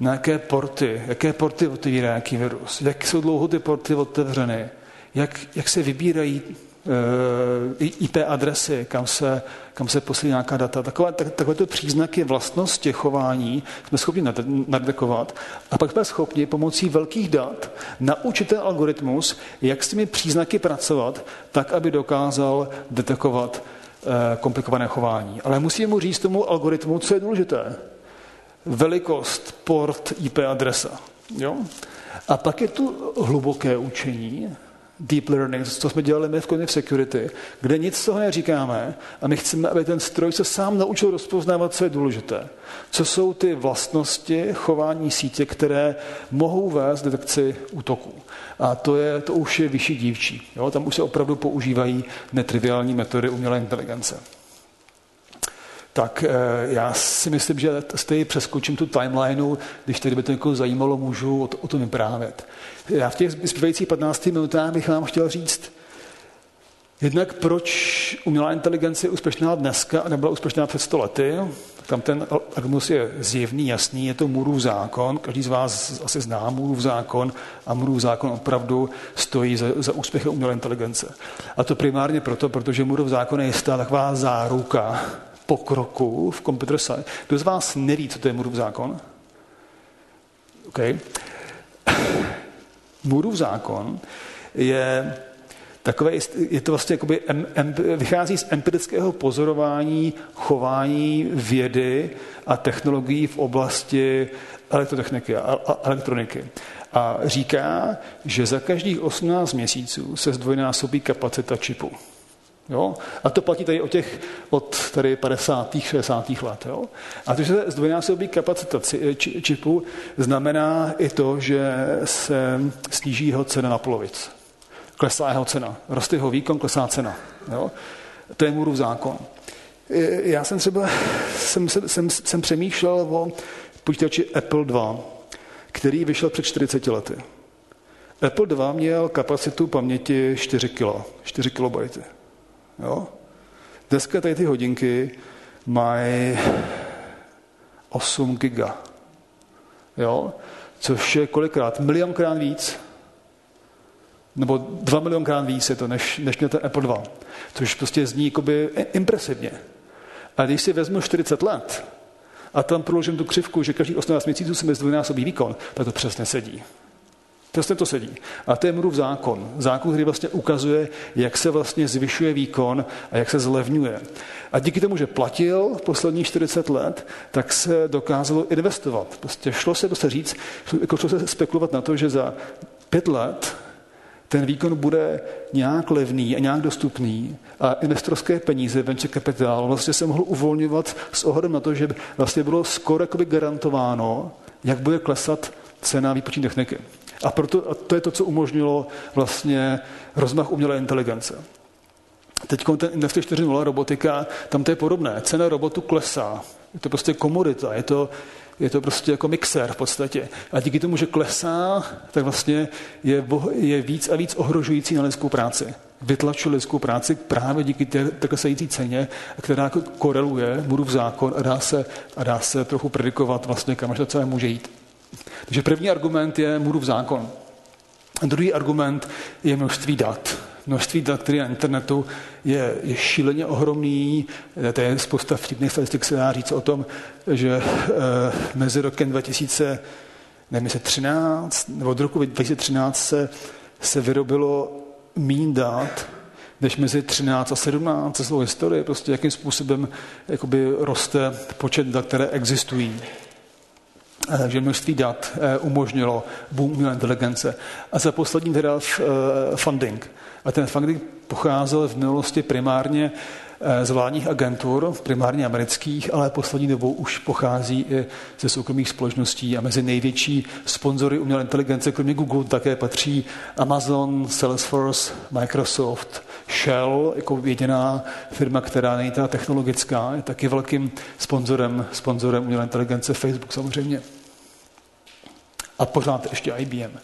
nějaké porty, jaké porty otevírá nějaký virus, jak jsou dlouho ty porty otevřeny, jak, jak se vybírají Eh, IP adresy, kam se, kam se posílí nějaká data. Takové, tak, takovéto příznaky vlastnosti chování jsme schopni nadekovat a pak jsme schopni pomocí velkých dat naučit ten algoritmus, jak s těmi příznaky pracovat, tak, aby dokázal detekovat eh, komplikované chování. Ale musíme mu říct tomu algoritmu, co je důležité. Velikost, port, IP adresa. Jo? A pak je tu hluboké učení, deep learning, co jsme dělali my v Cognitive Security, kde nic z toho neříkáme a my chceme, aby ten stroj se sám naučil rozpoznávat, co je důležité. Co jsou ty vlastnosti chování sítě, které mohou vést detekci útoků. A to, je, to už je vyšší dívčí. Jo? Tam už se opravdu používají netriviální metody umělé inteligence tak eh, já si myslím, že stejně přeskočím tu timelineu, když tedy by to někoho zajímalo, můžu o, to, o tom vyprávět. Já v těch zbývajících 15 minutách bych vám chtěl říct, jednak proč umělá inteligence je úspěšná dneska a nebyla úspěšná před 100 lety. Tam ten algoritmus je zjevný, jasný, je to Murův zákon, každý z vás asi zná Murův zákon a Murův zákon opravdu stojí za, za úspěchem umělé inteligence. A to primárně proto, protože Murův zákon je jistá taková záruka pokroku v computer science. Kdo z vás neví, co to je Murův zákon? Okay. Murův zákon je takové, je to vlastně jakoby, em, em, vychází z empirického pozorování chování vědy a technologií v oblasti elektrotechniky a, a elektroniky. A říká, že za každých 18 měsíců se zdvojnásobí kapacita čipu. Jo? A to platí tady o těch od tady 50. 60. let. Jo? A to, že se zdvojnásobí kapacita čipu, znamená i to, že se sníží jeho cena na polovic. Klesá jeho cena. Roste jeho výkon, klesá cena. Jo? To je Můrův zákon. Já jsem třeba jsem, jsem, jsem přemýšlel o počítači Apple 2, který vyšel před 40 lety. Apple 2 měl kapacitu paměti 4 kg, 4 kilobajty. Jo? Dneska tady ty hodinky mají 8 giga. Jo? Což je kolikrát? Milionkrát víc. Nebo dva milionkrát víc je to, než, než měl ten Apple 2. Což prostě zní jakoby impresivně. A když si vezmu 40 let a tam proložím tu křivku, že každý 18 měsíců se mi zdvojnásobí výkon, tak to přesně sedí. Přesně to sedí. A to je Murův zákon. Zákon, který vlastně ukazuje, jak se vlastně zvyšuje výkon a jak se zlevňuje. A díky tomu, že platil posledních 40 let, tak se dokázalo investovat. Prostě šlo se, to se říct, jako šlo se spekulovat na to, že za pět let ten výkon bude nějak levný a nějak dostupný a investorské peníze, venture capital, vlastně se mohl uvolňovat s ohledem na to, že vlastně bylo skoro garantováno, jak bude klesat cena výpočetní techniky. A, proto, a to je to, co umožnilo vlastně rozmach umělé inteligence. Teď ten Industry 4.0 robotika, tam to je podobné. Cena robotu klesá. Je to prostě komodita, je to, je to prostě jako mixer v podstatě. A díky tomu, že klesá, tak vlastně je, je víc a víc ohrožující na lidskou práci. Vytlačuje lidskou práci právě díky té, té klesající ceně, která jako koreluje, budu v zákon a dá se, a dá se trochu predikovat vlastně, kam až to celé může jít. Takže první argument je Můrův zákon. A druhý argument je množství dat. Množství dat, které na internetu je, je šíleně ohromný. To je spousta vtipných statistik, se dá říct o tom, že e, mezi rokem 2013 nebo od roku 2013 se, se vyrobilo mín dat, než mezi 13 a 17 celou historii, prostě jakým způsobem jakoby roste počet dat, které existují. Eh, že množství dat eh, umožnilo boom umělé inteligence. A za poslední teda eh, funding. A ten funding pocházel v minulosti primárně z vládních agentur, primárně amerických, ale poslední dobou už pochází i ze soukromých společností a mezi největší sponzory umělé inteligence, kromě Google, také patří Amazon, Salesforce, Microsoft, Shell, jako jediná firma, která není ta technologická, je taky velkým sponzorem, sponzorem umělé inteligence, Facebook samozřejmě. A pořád ještě IBM.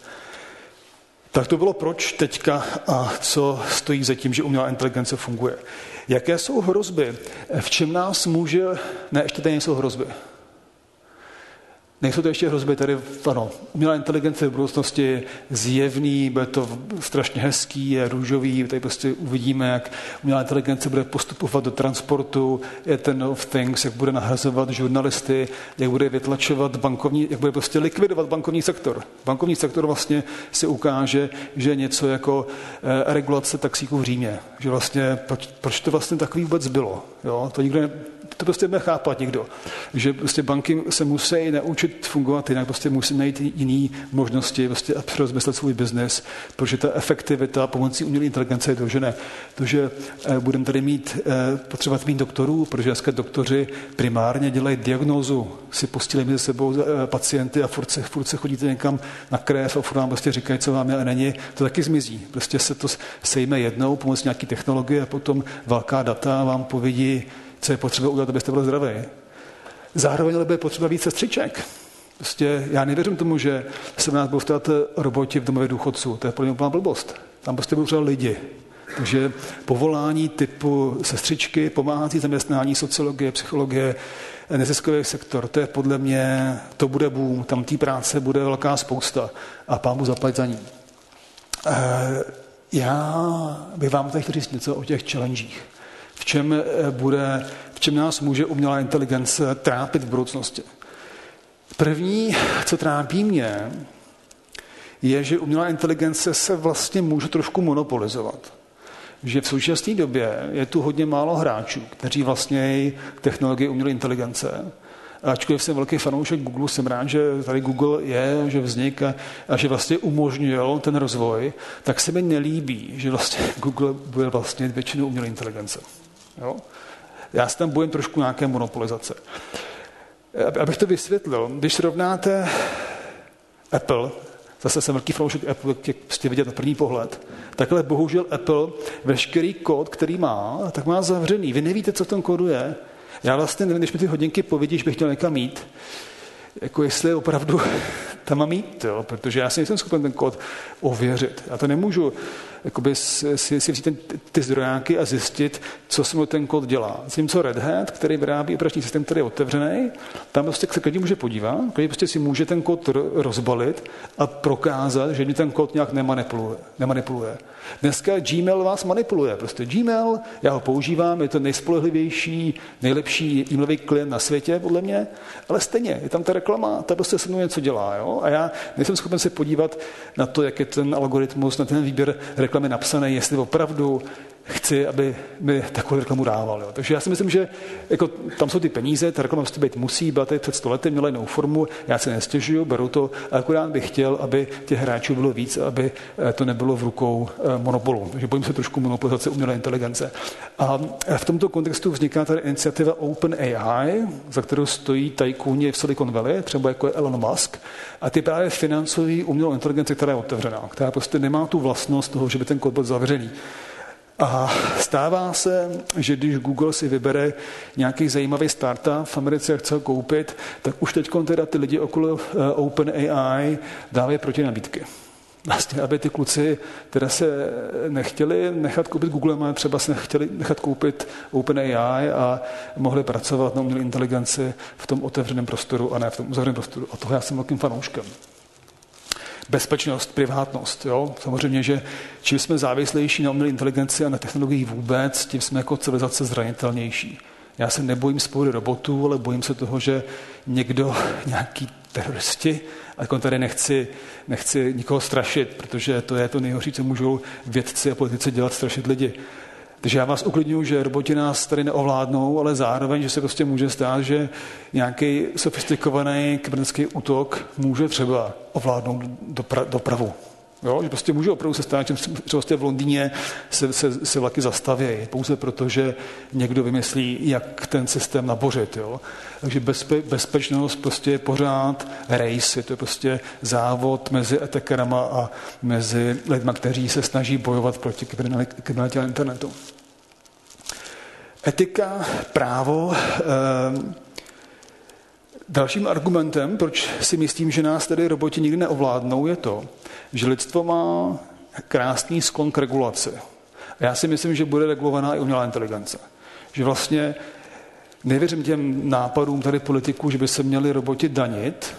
Tak to bylo proč teďka a co stojí za tím, že umělá inteligence funguje. Jaké jsou hrozby? V čem nás může... Ne, ještě tady nejsou hrozby. Nejsou to ještě hrozby, tady ano, umělá inteligence v budoucnosti zjevný, bude to strašně hezký, je růžový, tady prostě uvidíme, jak umělá inteligence bude postupovat do transportu, je ten of things, jak bude nahrazovat žurnalisty, jak bude vytlačovat bankovní, jak bude prostě likvidovat bankovní sektor. Bankovní sektor vlastně se ukáže, že je něco jako eh, regulace taxíků v Římě. Že vlastně, proč, proč to vlastně takový vůbec bylo? Jo? To nikdo ne, to prostě bude chápat nikdo. Že prostě banky se musí naučit fungovat jinak, prostě musí najít jiné možnosti prostě a rozmyslet svůj biznes, protože ta efektivita pomocí umělé inteligence je to, že ne. To, že eh, budeme tady mít, eh, potřebovat mít doktorů, protože dneska doktoři primárně dělají diagnózu, si postili mezi sebou eh, pacienty a furt se, furt se chodíte někam na krev a furt vám prostě říkají, co vám je a není, to taky zmizí. Prostě se to sejme jednou pomocí nějaké technologie a potom velká data vám povědí, co je potřeba udělat, abyste byli zdraví. Zároveň ale bude potřeba víc sestřiček. Prostě já nevěřím tomu, že se nás budou stát roboti v domově důchodců. To je podle mě úplná blbost. Tam prostě budou třeba lidi. Takže povolání typu sestřičky, pomáhací zaměstnání, sociologie, psychologie, neziskový sektor, to je podle mě, to bude boom, tam té práce bude velká spousta a pán mu zaplať za ní. E, já bych vám tady chtěl říct něco o těch challengech v čem, eh, bude, v čem nás může umělá inteligence trápit v budoucnosti. První, co trápí mě, je, že umělá inteligence se vlastně může trošku monopolizovat. že v současné době je tu hodně málo hráčů, kteří vlastně technologii umělé inteligence ačkoliv jsem velký fanoušek Google, jsem rád, že tady Google je, že vznik a, a že vlastně umožnil ten rozvoj, tak se mi nelíbí, že vlastně Google bude vlastně většinou umělé inteligence. Jo? Já se tam bojím trošku nějaké monopolizace. Abych to vysvětlil, když srovnáte Apple, zase jsem velký fanoušek Apple, jak prostě vidět na první pohled, takhle bohužel Apple veškerý kód, který má, tak má zavřený. Vy nevíte, co v tom kódu je. Já vlastně nevím, když mi ty hodinky povědíš, bych chtěl někam mít, jako jestli opravdu tam mám mít, jo? protože já si nejsem schopen ten kód ověřit. Já to nemůžu jakoby si, si, vzít ten, ty zdrojáky a zjistit, co se mu ten kód dělá. co Red Hat, který vyrábí operační systém, který je otevřený, tam prostě se klidně může podívat, klidně prostě si může ten kód rozbalit a prokázat, že mi ten kód nějak nemanipuluje. nemanipuluje. Dneska Gmail vás manipuluje. Prostě Gmail, já ho používám, je to nejspolehlivější, nejlepší e-mailový klient na světě, podle mě, ale stejně, je tam ta reklama, ta prostě se mnou něco dělá. Jo? A já nejsem schopen se podívat na to, jak je ten algoritmus, na ten výběr reklamy napsaný, jestli opravdu chci, aby mi takovou reklamu dával. Jo. Takže já si myslím, že jako, tam jsou ty peníze, ta reklama prostě být musí, byla tady před sto lety, měla jinou formu, já se nestěžuju, beru to, a akorát bych chtěl, aby těch hráčů bylo víc, aby eh, to nebylo v rukou eh, monopolu. Takže bojím se trošku monopolizace umělé inteligence. A v tomto kontextu vzniká tady iniciativa OpenAI, za kterou stojí tajkůni v Silicon Valley, třeba jako je Elon Musk, a ty právě financují umělou inteligenci, která je otevřená, která prostě nemá tu vlastnost toho, že by ten kód byl zavřený. A stává se, že když Google si vybere nějaký zajímavý startup v Americe a chce ho koupit, tak už teď teda ty lidi okolo eh, OpenAI dávají proti nabídky. Vlastně, aby ty kluci teda se nechtěli nechat koupit Google, ale třeba se nechtěli nechat koupit OpenAI a mohli pracovat na umělé inteligenci v tom otevřeném prostoru a ne v tom uzavřeném prostoru. A toho já jsem velkým fanouškem bezpečnost, privátnost. Jo? Samozřejmě, že čím jsme závislejší na umělé inteligenci a na technologii vůbec, tím jsme jako civilizace zranitelnější. Já se nebojím spory robotů, ale bojím se toho, že někdo, nějaký teroristi, a tady nechci, nechci nikoho strašit, protože to je to nejhorší, co můžou vědci a politici dělat, strašit lidi. Takže já vás uklidňuji, že roboti nás tady neovládnou, ale zároveň, že se prostě může stát, že nějaký sofistikovaný kybernetický útok může třeba ovládnout dopra- dopravu. Jo, že prostě může opravdu se stát, že třeba v Londýně se, se, se vlaky zastaví, pouze proto, že někdo vymyslí, jak ten systém nabořit. Jo. Takže bezpe, bezpečnost prostě je pořád race, je to prostě závod mezi etekerama a mezi lidmi, kteří se snaží bojovat proti kriminalitě a internetu. Etika, právo. Eh, dalším argumentem, proč si myslím, že nás tedy roboti nikdy neovládnou, je to, že lidstvo má krásný sklon k regulaci. A já si myslím, že bude regulovaná i umělá inteligence. Že vlastně nevěřím těm nápadům tady politiků, že by se měli roboti danit.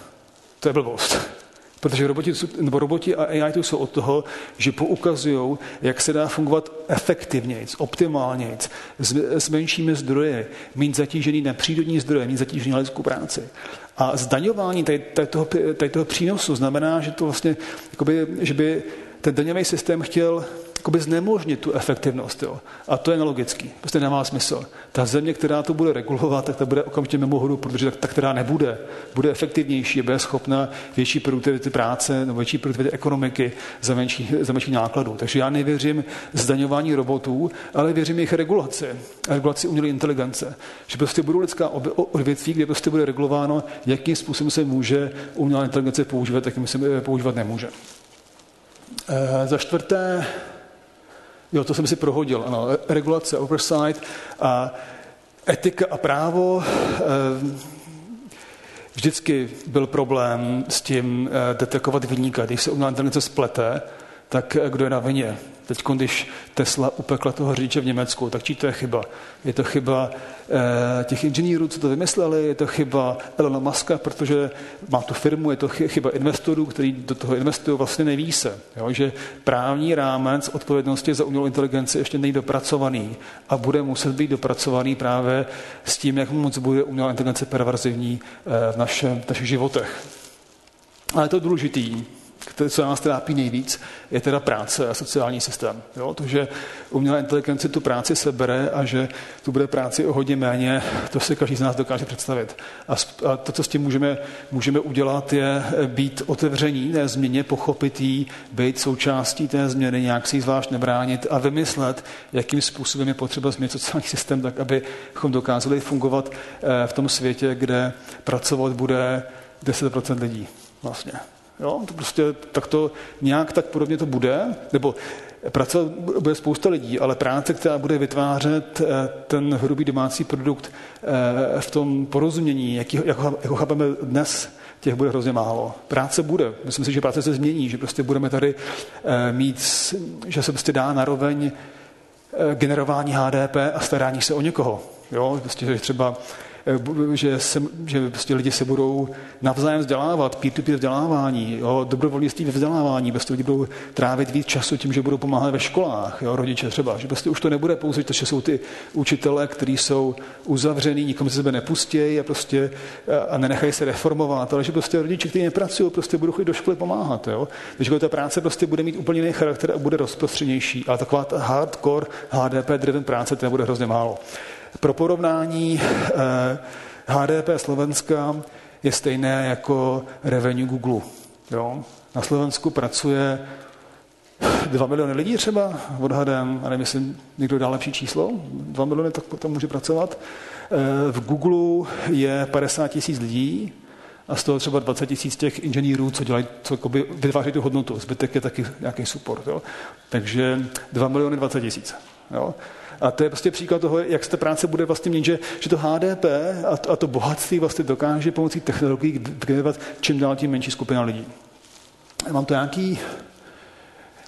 To je blbost. Protože roboti, nebo roboti a AI to jsou od toho, že poukazují, jak se dá fungovat efektivněji, optimálněji, s, s menšími zdroji, mít zatížený na přírodní zdroje, mít zatížený na lidskou práci. A zdaňování tady, tady, toho, tady toho přínosu znamená, že to vlastně, jakoby, že by ten daňový systém chtěl jakoby znemožnit tu efektivnost. Jo. A to je nelogický. Prostě nemá smysl. Ta země, která to bude regulovat, tak ta bude okamžitě mimo hodu, protože ta, ta která nebude, bude efektivnější, bude schopna větší produktivity práce nebo větší produktivity ekonomiky za menší, za menší nákladů. Takže já nevěřím zdaňování robotů, ale věřím jejich regulaci. Regulaci umělé inteligence. Že prostě budou lidská odvětví, kde prostě bude regulováno, jakým způsobem se může umělá inteligence používat, jakým se používat nemůže. E, za čtvrté, Jo, to jsem si prohodil, ano. Regulace, oversight a etika a právo. Eh, vždycky byl problém s tím eh, detekovat vyníka. Když se umělá inteligence splete, tak eh, kdo je na vině? Teď, když Tesla upekla toho řidiče v Německu, tak čí to je chyba? Je to chyba e, těch inženýrů, co to vymysleli, je to chyba Elona Muska, protože má tu firmu, je to chyba investorů, kteří do toho investují, vlastně neví se. Jo? Že právní rámec odpovědnosti za umělou inteligenci ještě není dopracovaný a bude muset být dopracovaný právě s tím, jak moc bude umělá inteligence perverzivní e, v, našem, v našich životech. Ale to je důležitý. Co nás trápí nejvíc, je teda práce a sociální systém. Jo? To, že umělá inteligence tu práci sebere a že tu bude práci o hodně méně, to si každý z nás dokáže představit. A, a to, co s tím můžeme, můžeme udělat, je být otevření té změně, pochopit jí, být součástí té změny, nějak si ji zvlášť nebránit a vymyslet, jakým způsobem je potřeba změnit sociální systém tak, abychom dokázali fungovat eh, v tom světě, kde pracovat bude 10% lidí vlastně. Jo, to prostě tak to nějak tak podobně to bude, nebo pracovat bude spousta lidí, ale práce, která bude vytvářet eh, ten hrubý domácí produkt eh, v tom porozumění, jak, jak, ho, jak ho chápeme dnes, těch bude hrozně málo. Práce bude. Myslím si, že práce se změní, že prostě budeme tady eh, mít, že se prostě dá naroveň generování HDP a starání se o někoho. Jo, prostě, že třeba že, se, že prostě lidi se budou navzájem vzdělávat, peer-to-peer vzdělávání, jo, dobrovolnictví ve vzdělávání, prostě lidi budou trávit víc času tím, že budou pomáhat ve školách, jo, rodiče třeba, že prostě už to nebude pouze, že jsou ty učitele, kteří jsou uzavřený, nikomu se sebe nepustí a prostě a nenechají se reformovat, ale že prostě rodiče, kteří nepracují, prostě budou chodit do školy pomáhat. Jo. Takže ta práce prostě bude mít úplně jiný charakter a bude rozprostřenější. Ale taková ta hardcore HDP driven práce, to bude hrozně málo. Pro porovnání HDP eh, Slovenska je stejné jako revenue Google. Jo? Na Slovensku pracuje 2 miliony lidí třeba odhadem, ale myslím, někdo dá lepší číslo, 2 miliony tak tam může pracovat. Eh, v Google je 50 tisíc lidí a z toho třeba 20 tisíc těch inženýrů, co dělají, co vytváří tu hodnotu. Zbytek je taky nějaký support. Jo? Takže 2 miliony 20 tisíc. A to je prostě příklad toho, jak se ta práce bude vlastně měnit, že, že to HDP a, a to bohatství vlastně dokáže pomocí technologií generovat čím dál tím menší skupina lidí. Mám to nějaký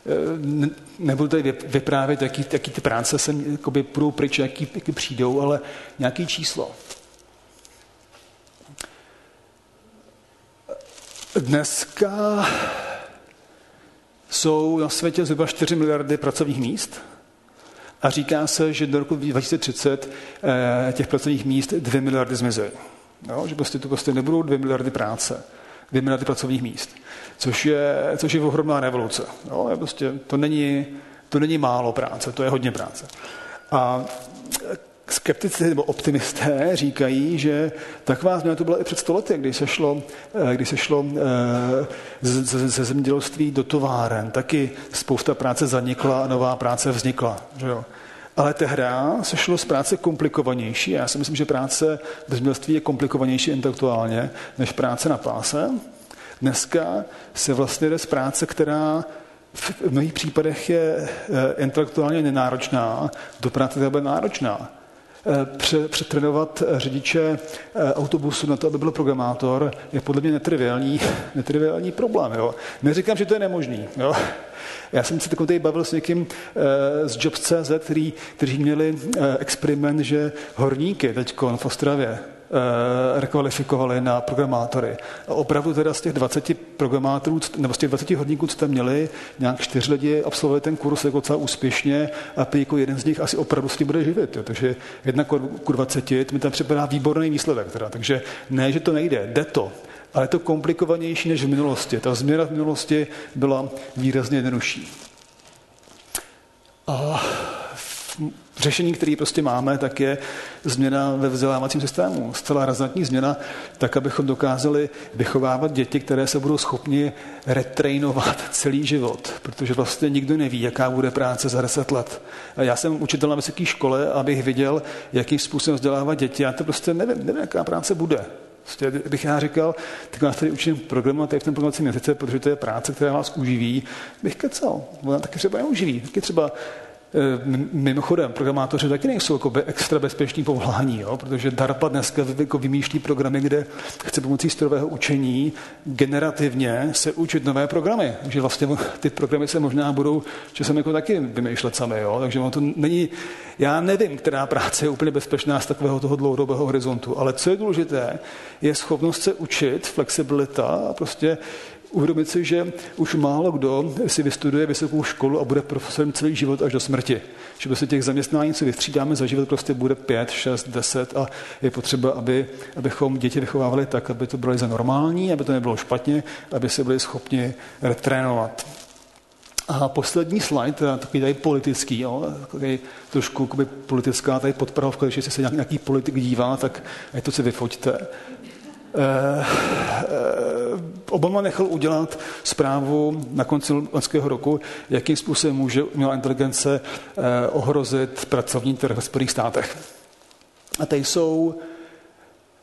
eh, nebudu tady vyprávět, jaký, jaký ty práce se jakoby půjdou pryč, jaký, jaký přijdou, ale nějaký číslo. Dneska jsou na světě zhruba 4 miliardy pracovních míst a říká se, že do roku 2030 eh, těch pracovních míst 2 miliardy zmizí. No, že prostě to prostě nebudou 2 miliardy práce, 2 miliardy pracovních míst, což je, což je ohromná revoluce. No, je prostě, to, není, to není málo práce, to je hodně práce. A skeptici nebo optimisté říkají, že taková změna to byla i před stolety, kdy se šlo, eh, kdy se šlo eh, ze zemědělství do továren. Taky spousta práce zanikla a nová práce vznikla. Že jo? Ale hra se šlo z práce komplikovanější. Já si myslím, že práce v zemědělství je komplikovanější intelektuálně než práce na páse. Dneska se vlastně jde z práce, která v mnohých případech je eh, intelektuálně nenáročná, do práce, bude náročná. Eh, přetrénovat eh, řidiče eh, autobusu na to, aby byl programátor, je podle mě netriviální, netriviální problém. Jo. Neříkám, že to je nemožný. Jo. Já jsem se tady bavil s někým z Jobs.cz, který, kteří měli experiment, že horníky teď v Ostravě rekvalifikovali na programátory. A opravdu teda z těch 20 programátorů, nebo z těch 20 hodníků, co tam měli, nějak čtyři lidi absolvovali ten kurz jako docela úspěšně a jako jeden z nich asi opravdu s tím bude živit. Jo. Takže jedna ku 20, to mi tam připadá výborný výsledek. Teda. Takže ne, že to nejde, jde to. Ale je to komplikovanější než v minulosti. Ta změna v minulosti byla výrazně jednodušší. A řešení, které prostě máme, tak je změna ve vzdělávacím systému. Zcela razantní změna, tak abychom dokázali vychovávat děti, které se budou schopni retrainovat celý život, protože vlastně nikdo neví, jaká bude práce za 10 let. A já jsem učitel na vysoké škole, abych viděl, jakým způsobem vzdělávat děti. Já to prostě nevím, nevím, jaká práce bude. Prostě bych já říkal, tak vás tady učím programovat v tom programovacím jazyce, protože to je práce, která vás uživí, bych kecal. Ona taky třeba neuživí. Taky třeba mimochodem, programátoři taky nejsou jako be, extra bezpečný povolání, jo? protože DARPA dneska jako vymýšlí programy, kde chce pomocí strojového učení generativně se učit nové programy. Takže vlastně ty programy se možná budou časem jako taky vymýšlet sami. Jo? Takže to není, já nevím, která práce je úplně bezpečná z takového toho dlouhodobého horizontu, ale co je důležité, je schopnost se učit, flexibilita a prostě uvědomit si, že už málo kdo si vystuduje vysokou školu a bude profesorem celý život až do smrti. Že prostě těch zaměstnání, co vystřídáme za život, prostě bude 5, 6, 10 a je potřeba, aby, abychom děti vychovávali tak, aby to bylo za normální, aby to nebylo špatně, aby se byli schopni retrénovat. A poslední slide, teda takový tady politický, jo, takový trošku politická tady podpravka, když se nějaký, politik dívá, tak je to si vyfoďte. Eh, eh, Obama nechal udělat zprávu na konci loňského roku, jakým způsobem může umělá inteligence eh, ohrozit pracovní trh v Spojených státech. A tady jsou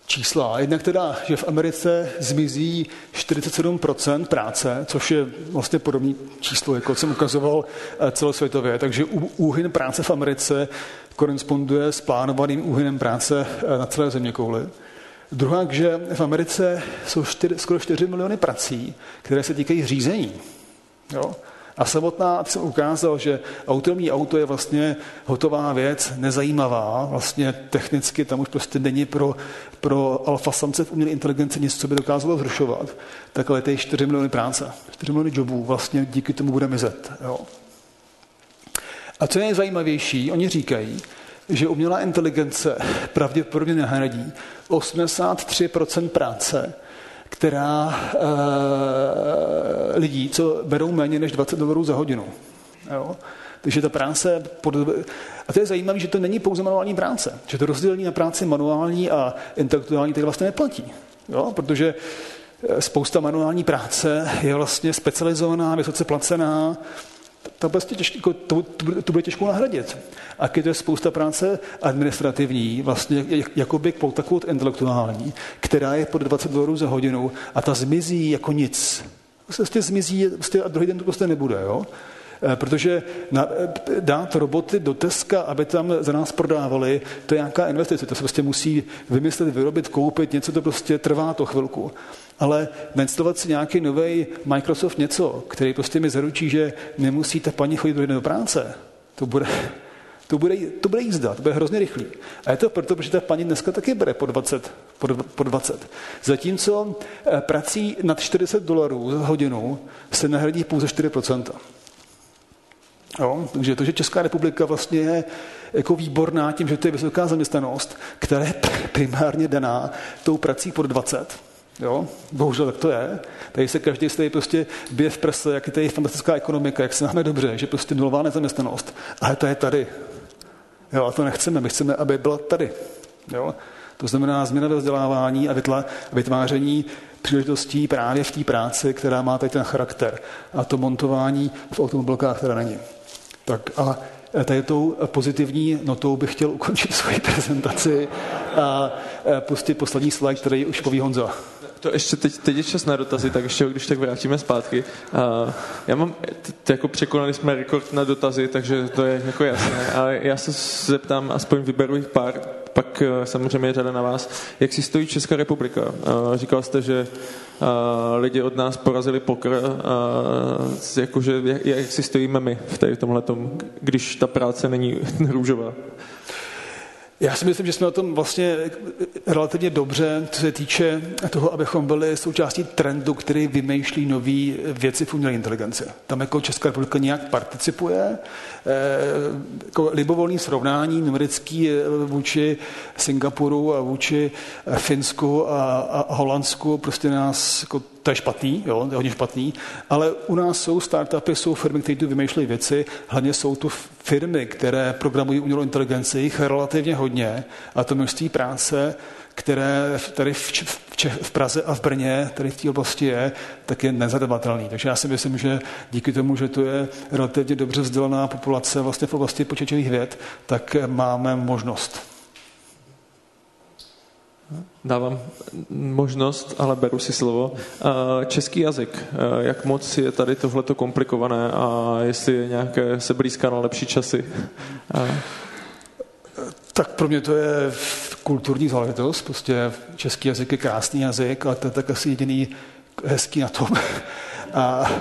čísla. Jednak teda, že v Americe zmizí 47% práce, což je vlastně podobné číslo, jako jsem ukazoval celosvětově. Takže úhyn práce v Americe koresponduje s plánovaným úhynem práce na celé země kouli. Druhá, že v Americe jsou čtyři, skoro 4 miliony prací, které se týkají řízení. Jo? A samotná jsem ukázal, že autonomní auto je vlastně hotová věc, nezajímavá, vlastně technicky tam už prostě není pro, pro alfa samce v umělé inteligenci nic, co by dokázalo zrušovat. Takhle ty 4 miliony práce, 4 miliony jobů vlastně díky tomu bude mizet. Jo? A co je nejzajímavější, oni říkají, že umělá inteligence pravděpodobně nahradí 83% práce, která e, lidí, co berou méně než 20 dolarů za hodinu. Jo? Takže ta práce, pod... a to je zajímavé, že to není pouze manuální práce, že to rozdělení na práci manuální a intelektuální tak vlastně neplatí. Jo? Protože eh, spousta manuální práce je vlastně specializovaná, vysoce placená, to, prostě těžký, jako to, to, to bude těžko nahradit. A když to je spousta práce administrativní, vlastně jakoby takovou intelektuální, která je pod 20 dolarů za hodinu a ta zmizí jako nic. Prostě zmizí prostě a druhý den to prostě nebude. Jo? Eh, protože na, eh, dát roboty do Teska, aby tam za nás prodávali, to je nějaká investice. To se prostě musí vymyslet, vyrobit, koupit, něco to prostě trvá to chvilku ale nainstalovat si nějaký nový Microsoft něco, který prostě mi zaručí, že nemusíte paní chodit do práce, to bude, to bude, to bude jízda, to bude hrozně rychlý. A je to proto, protože ta paní dneska taky bere po 20. Po, po 20. Zatímco eh, prací nad 40 dolarů za hodinu se nahradí pouze 4%. Jo, takže to, že Česká republika vlastně je jako výborná tím, že to je vysoká zaměstnanost, která je primárně daná tou prací pod 20, Jo? Bohužel tak to je. Tady se každý tady prostě bije v prse, jak je tady fantastická ekonomika, jak se máme dobře, že prostě nulová nezaměstnanost. Ale to je tady. Jo, a to nechceme. My chceme, aby byla tady. Jo? To znamená změna ve vzdělávání a vytváření příležitostí právě v té práci, která má tady ten charakter. A to montování v automobilkách teda není. Tak a tady tou pozitivní notou bych chtěl ukončit svoji prezentaci a pustit poslední slide, který už poví Honza. To ještě teď, teď je čas na dotazy, tak ještě když tak vrátíme zpátky. Uh, já mám, t, jako překonali jsme rekord na dotazy, takže to je jako jasné, ale já se zeptám, aspoň vyberu jich pár, pak uh, samozřejmě řada na vás. Jak si stojí Česká republika? Uh, říkal jste, že uh, lidi od nás porazili pokr, jakože jak, si stojíme my v tomhle když ta práce není růžová? Já si myslím, že jsme o tom vlastně relativně dobře, co se týče toho, abychom byli součástí trendu, který vymýšlí nové věci v umělé inteligenci. Tam jako Česká republika nějak participuje. Eh, jako libovolný srovnání numerický eh, vůči Singapuru a vůči Finsku a, a Holandsku prostě nás jako to je špatný, jo, to je hodně špatný, ale u nás jsou startupy, jsou firmy, které tu vymýšlejí věci, hlavně jsou tu firmy, které programují umělou inteligenci, jich relativně hodně a to množství práce, které tady v, v, Čech, v Praze a v Brně, tady v té oblasti je, tak je nezadavatelný. Takže já si myslím, že díky tomu, že to je relativně dobře vzdělaná populace vlastně v oblasti počítačových věd, tak máme možnost dávám možnost, ale beru si slovo. Český jazyk, jak moc je tady tohleto komplikované a jestli je nějaké se blízká na lepší časy? Tak pro mě to je kulturní záležitost. Prostě český jazyk je krásný jazyk, ale to je tak asi jediný hezký na tom. A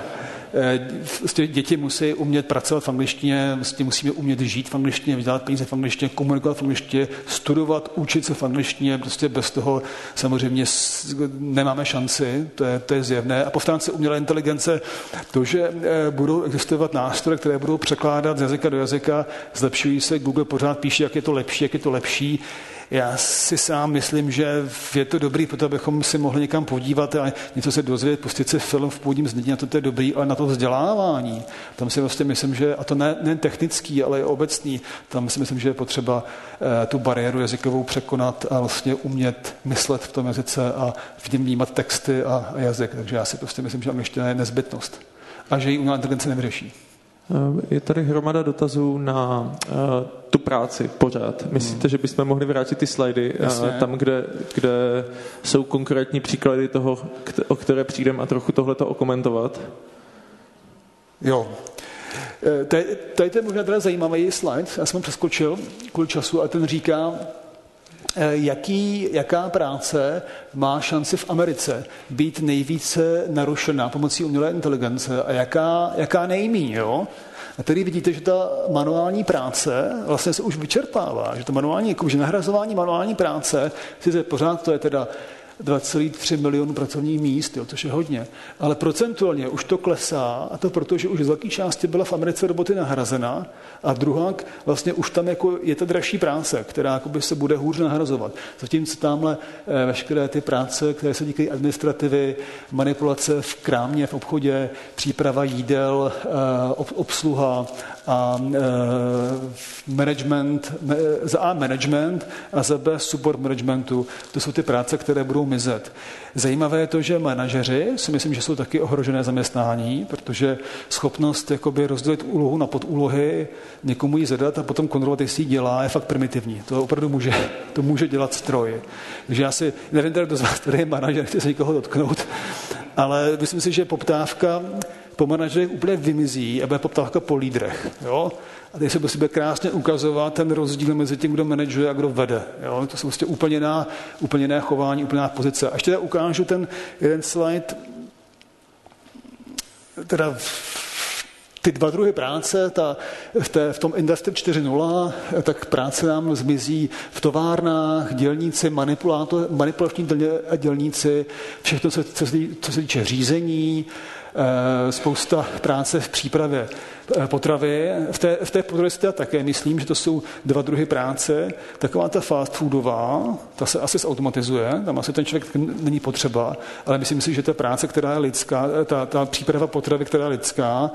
děti musí umět pracovat v angličtině, vlastně musíme umět žít v angličtině, vydělat peníze v angličtině, komunikovat v angličtině, studovat, učit se v angličtině, prostě bez toho samozřejmě nemáme šanci, to je, to je zjevné. A po stránce umělé inteligence to, že eh, budou existovat nástroje, které budou překládat z jazyka do jazyka, zlepšují se, Google pořád píše, jak je to lepší, jak je to lepší, já si sám myslím, že je to dobrý, protože abychom si mohli někam podívat a něco se dozvědět, pustit si film v původním znění, a to, to je dobrý, ale na to vzdělávání, tam si vlastně myslím, že, a to ne, ne technický, ale i obecný, tam si myslím, že je potřeba eh, tu bariéru jazykovou překonat a vlastně umět myslet v tom jazyce a v něm vnímat texty a, a jazyk. Takže já si prostě myslím, že angličtina je nezbytnost a že ji umělá inteligence nevyřeší. Eh, je tady hromada dotazů na uh, tu práci pořád. Myslíte, hmm. že bychom mohli vrátit ty slajdy uh, tam, kde, kde jsou konkrétní příklady toho, o které přijdeme a trochu tohleto okomentovat? Jo. Tady, tady to je možná teda zajímavý slide, já jsem ho přeskočil kvůli času a ten říká, jaký, jaká práce má šanci v Americe být nejvíce narušená pomocí umělé inteligence a jaká, jaká nejmí. Jo? A tady vidíte, že ta manuální práce vlastně se už vyčerpává, že to manuální, že nahrazování manuální práce, sice pořád to je teda 2,3 milionů pracovních míst, jo, což je hodně. Ale procentuálně už to klesá a to proto, že už z velké části byla v Americe roboty nahrazena a druhá vlastně už tam jako je ta dražší práce, která se bude hůř nahrazovat. Zatímco tamhle eh, veškeré ty práce, které se díky administrativy, manipulace v krámě, v obchodě, příprava jídel, eh, obsluha a e, management, za A management a za B support managementu. To jsou ty práce, které budou mizet. Zajímavé je to, že manažeři si myslím, že jsou taky ohrožené zaměstnání, protože schopnost jakoby rozdělit úlohu na podúlohy, někomu ji zadat a potom kontrolovat, jestli ji dělá, je fakt primitivní. To opravdu může, to může dělat stroj. Takže já si, nevím kdo z vás, který je manažer, chci se někoho dotknout, ale myslím si, že poptávka po manažerech úplně vymizí a bude poptávka po lídrech. Jo? A teď se prostě bude krásně ukazovat ten rozdíl mezi tím, kdo manažuje a kdo vede. Jo? To jsou prostě úplně jiná, úplně jiné chování, úplně jiná pozice. A ještě teda ukážu ten jeden slide, teda ty dva druhy práce, ta, v, té, v tom Industry 4.0, tak práce nám zmizí v továrnách, dělníci, manipulační dělníci, všechno, co, co, co se týče řízení, spousta práce v přípravě. eh, potravy. V té, v té potravě si také myslím, že to jsou dva druhy práce. Taková ta fast foodová, ta se asi zautomatizuje, tam asi ten člověk není potřeba, ale myslím si, že ta práce, která je lidská, eh, ta, ta příprava potravy, která je lidská,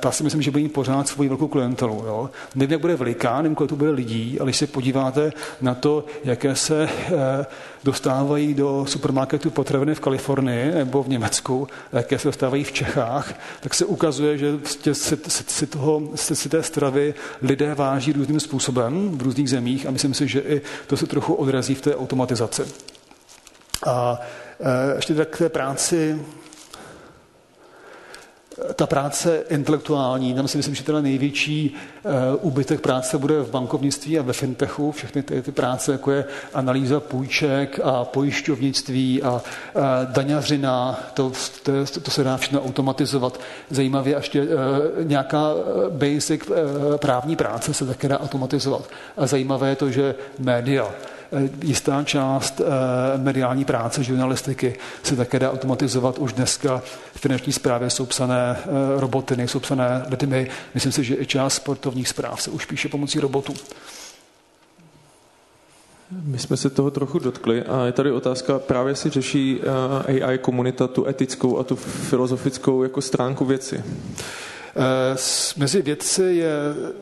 ta si myslím, že bude mít pořád svoji velkou klientelu. Jo. Nevím, jak bude veliká, nevím, kolik to bude lidí, ale když se podíváte na to, jaké se dostávají do supermarketu potraviny v Kalifornii nebo v Německu, jaké se dostávají v Čechách, tak se ukazuje, že si, si, toho, si té stravy lidé váží různým způsobem v různých zemích a myslím si, že i to se trochu odrazí v té automatizaci. A e, ještě tak k té práci ta práce intelektuální, tam si myslím, že teda největší úbytek práce bude v bankovnictví a ve fintechu, všechny ty, ty práce, jako je analýza půjček a pojišťovnictví a uh, daňařina, to, to, to se dá všechno automatizovat. Zajímavě ještě uh, nějaká basic právní práce se také dá automatizovat. A zajímavé je to, že média, Eh, jistá část eh, mediální práce, žurnalistiky se také dá automatizovat. Už dneska v finanční správě jsou psané eh, roboty, nejsou psané lidmi. Myslím si, že i část sportovních zpráv se už píše pomocí robotů. My jsme se toho trochu dotkli a je tady otázka, právě si řeší AI komunita tu etickou a tu filozofickou jako stránku věci. Eh, mezi vědci je